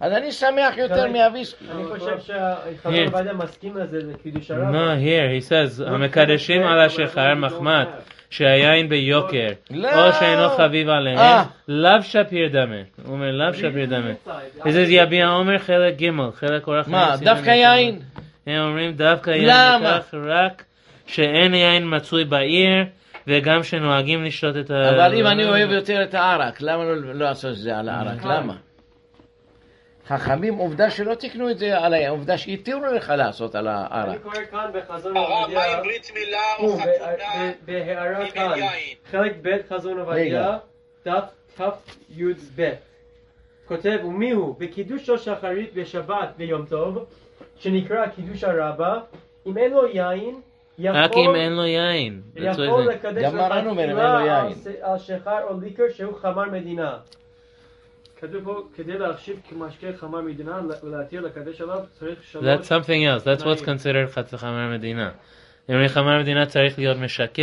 אז אני שמח יותר מהוויסקי. אני חושב שהחבר. עובדיה מסכים לזה, זה קידוש הרב. No, here, he says, המקדשים על השחר מחמד, שהיין ביוקר, לא. או שאינו חביב עליהם, אה. לאו שפיר דמה. הוא אומר, לאו שפיר דמה. וזה יביע עומר חלק ג', חלק אורח מה, דווקא יין? הם אומרים דווקא יין למה? רק שאין יין מצוי בעיר, וגם שנוהגים לשתות את ה... אבל אם אני אוהב יותר את הערק, למה לא לא לעשות את זה על הערק? למה? חכמים, עובדה שלא תיקנו את זה על היין, עובדה שהתירו לך לעשות על אני הערק. קורא כאן בחזון הרב, מה עובדיה, עם ברית מילה או חתונה בהערה כאן? חלק ב' חזון עובדיה, דף תי"ב, כותב, ומיהו בקידוש של שחרית בשבת ויום טוב, שנקרא קידוש הרבה, אם אין לו יין, רק אם אין לו יין. יכול. לקדש לכתחילה יין. על ש- על שחר או ליקר שהוא חמר מדינה. That's something else, that's what's תנאים. considered חצי חמר מדינה. אם חמר מדינה צריך להיות משקר,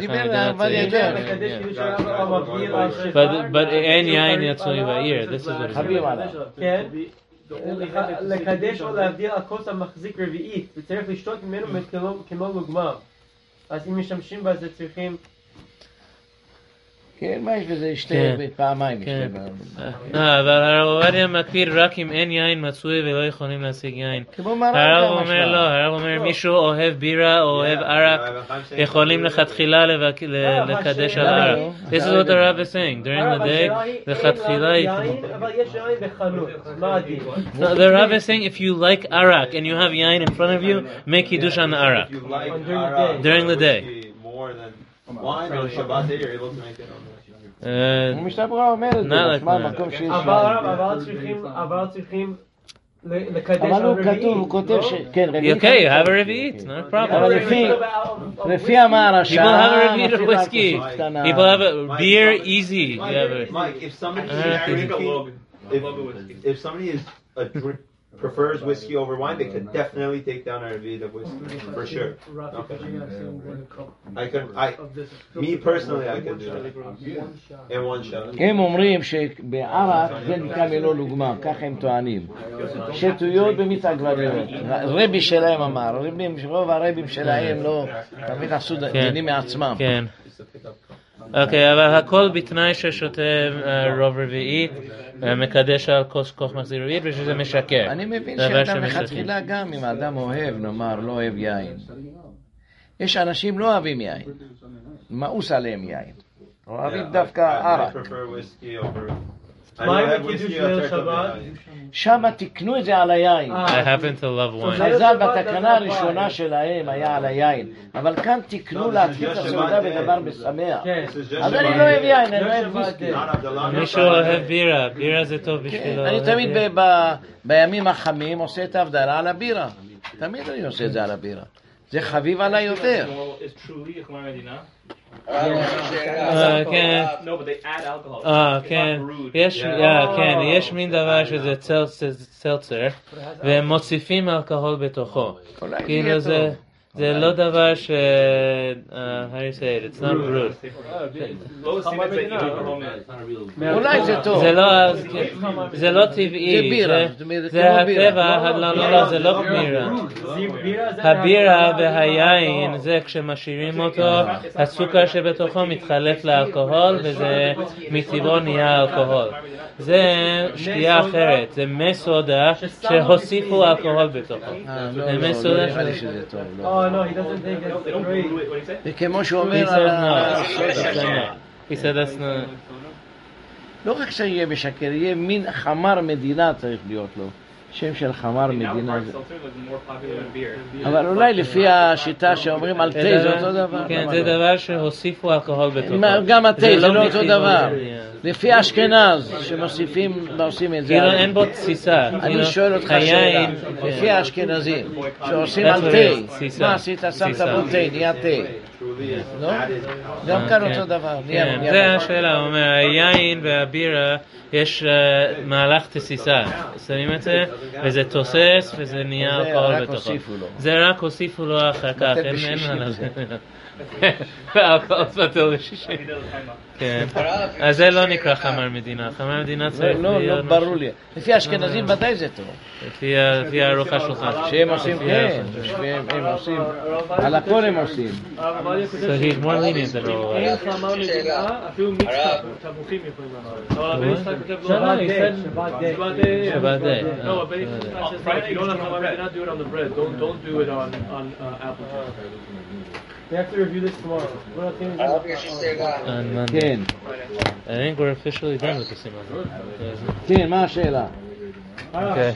דיבר וחמר מדינה אבל צריך... יודע, כן, לקדש כן. קידוש הרבה או מבדיל על שחר. But- but אין יין שהוא יצוי חריף בעיר, עליו, this is what it is. חביב עליו. כן. לקדש או להבדיל על כוס המחזיק רביעית, וצריך לשתות ממנו כמו- כמו לוגמה. אז אם משתמשים בזה צריכים... כן, מה יש בזה? שתי כן. פעמיים. כן. שתי- אה, אבל הרב עובדיה מקפיד רק אם אין יין מצוי ולא יכולים להשיג יין. כמו מרן הרב גם אומר משמע. לא, הרב אומר מישהו אוהב בירה או אוהב ערק, יכולים לכתחילה לבק- ל- לקדש על השאלה ערק. היא- This is what the Rav is saying, during the אבל day, השאלה היא, אין לכתחילה... לנו יכולים- יין, אבל יש יין בחנות, מה הדין? No, the Rav is saying if you like arak and you have yain in front of you, make kiddush on the If arak. you like During the arak day. During the day. whiskey more than wine on Shabbat day, you're able to make it on the Uh, המשתברא אומר את זה, נא משמע לקרוא. מקום שיש אבל יין. אבל צריכים, אבל צריכים ל- לקדש אבל על הוא רביעית, כתוב, הוא כותב לא? ש... כן, רביעית. okay, have a רביעית, not a אבל problem. לפי- אבל לפי המהרש"א, People have a review of אפילו על whiskey. כוסית קטנה. People have a beer easy. You have a- Mike, if somebody Uh, is drinking, log. if, Log of whiskey. if somebody is a drink, prefers whiskey over wine, they could definitely take down a reveal of whiskey for sure. Okay. I can, I, me personally, I can do that in one shot. הם אומרים שבערק זה נקרא מלוא לוגמה, ככה הם טוענים. שטויות במיץ עגבניות. רבי שלהם אמר, רוב הרבים שלהם לא, תמיד עשו דינים מעצמם. כן. אוקיי, אבל הכל בתנאי ששותה אה, רוב רביעית, אה, מקדש על כוס כוס מחזיר רביעית, ושזה משקר. אני מבין שמשקר. מלכתחילה גם אם האדם אוהב, נאמר, לא אוהב יין. יש אנשים לא אוהבים יין, מאוס עליהם יין. אוהבים דווקא ערק. Prefer whiskey over. I מה עם have הקידוש whiskey ליל יותר טוב שבת? מיין. שם תיקנו את זה על היין. אה. I happen to love wine. חז"ל בתקנה הראשונה שלהם היה על היין, אבל כאן תיקנו להתחיל את הסעודה בדבר משמח. כן. This is just אז אני about- לא אוהב יין, אני לא אוהב שבת ויסקי. די. Not of the long מישהו אוהב בירה, בירה זה טוב כן, בשבילו. אני אוהב תמיד בירה. ב- ב- בימים החמים עושה את ההבדלה על הבירה. תמיד אני עושה את זה על הבירה. זה חביב עליי יותר. אה, כן. יש, מין דבר שזה צל- סלצר, והם מוסיפים אלכוהול בתוכו. כאילו זה. זה לא דבר ש... how do you say it? It's not a real. אולי זה טוב. זה לא, זה לא טבעי, זה בירה, זה-. הטבע, לא, לא, לא, זה לא בירה. הבירה והיין, זה כשמשאירים אותו, הסוכר שבתוכו מתחלף לאלכוהול וזה מטבעו נהיה אלכוהול. זה שתייה אחרת, זה מי סודה שהוסיפו אלכוהול בתוכו. אה, לא, זה לא, לא סודה נראה לי ש- שזה טוב. לא. Oh? זה כמו שהוא He אומר said על no. ה... He said no. He said that's not... לא רק שיהיה משקר, יהיה מין חמר מדינה צריך להיות לו. שם של חמר מדינה. זה-. אבל אולי לפי השיטה שאומרים על תה זה אותו דבר. כן, זה לא? דבר שהוסיפו אלכוהול בתוכו. גם התה זה לא אותו דבר. לפי אשכנז, שמוסיפים, ועושים את זה. כאילו אין בו תסיסה. אני כאילו, שואל אותך שאלה, היין, כן. לפי האשכנזים, שעושים על תה. מה עשית? שמת. בו תה, נהיה תה. לא? גם כאן כן. אותו דבר. כן, זה. השאלה, הוא אומר, היין והבירה, יש אה, מהלך תסיסה. שמים את זה, וזה תוסס, וזה נהיה אלכוהול בתוכו. זה רק הוסיפו לו אחר כך, אין מה זה. כן. אז זה לא נקרא חמר מדינה, חמר מדינה לא, צריך לא, לא להיות... ברור לי. לפי האשכנזים ודאי זה טוב. לפי לפי הארוחה שלך. שהם עושים, כן, הם עושים, על הכל הם עושים. he's more lenient than all. אין חמר מדינה, אפילו מיץ הרב. תפוחים יכולים לעשות. אבל הבן יצחק כותב לא, די, שבת די. שבת די. No, אה, but if שבת די. it says like, if you don't have חמר מדינה, do it on the bread. Don't don't do it on on apple. We have to review this tomorrow. בוא נתחיל עם זה הרב, מחר. יש לי שאלה. On Monday. כן, I think we're officially done with the סימן. כן, מה השאלה? הרב, אוקיי.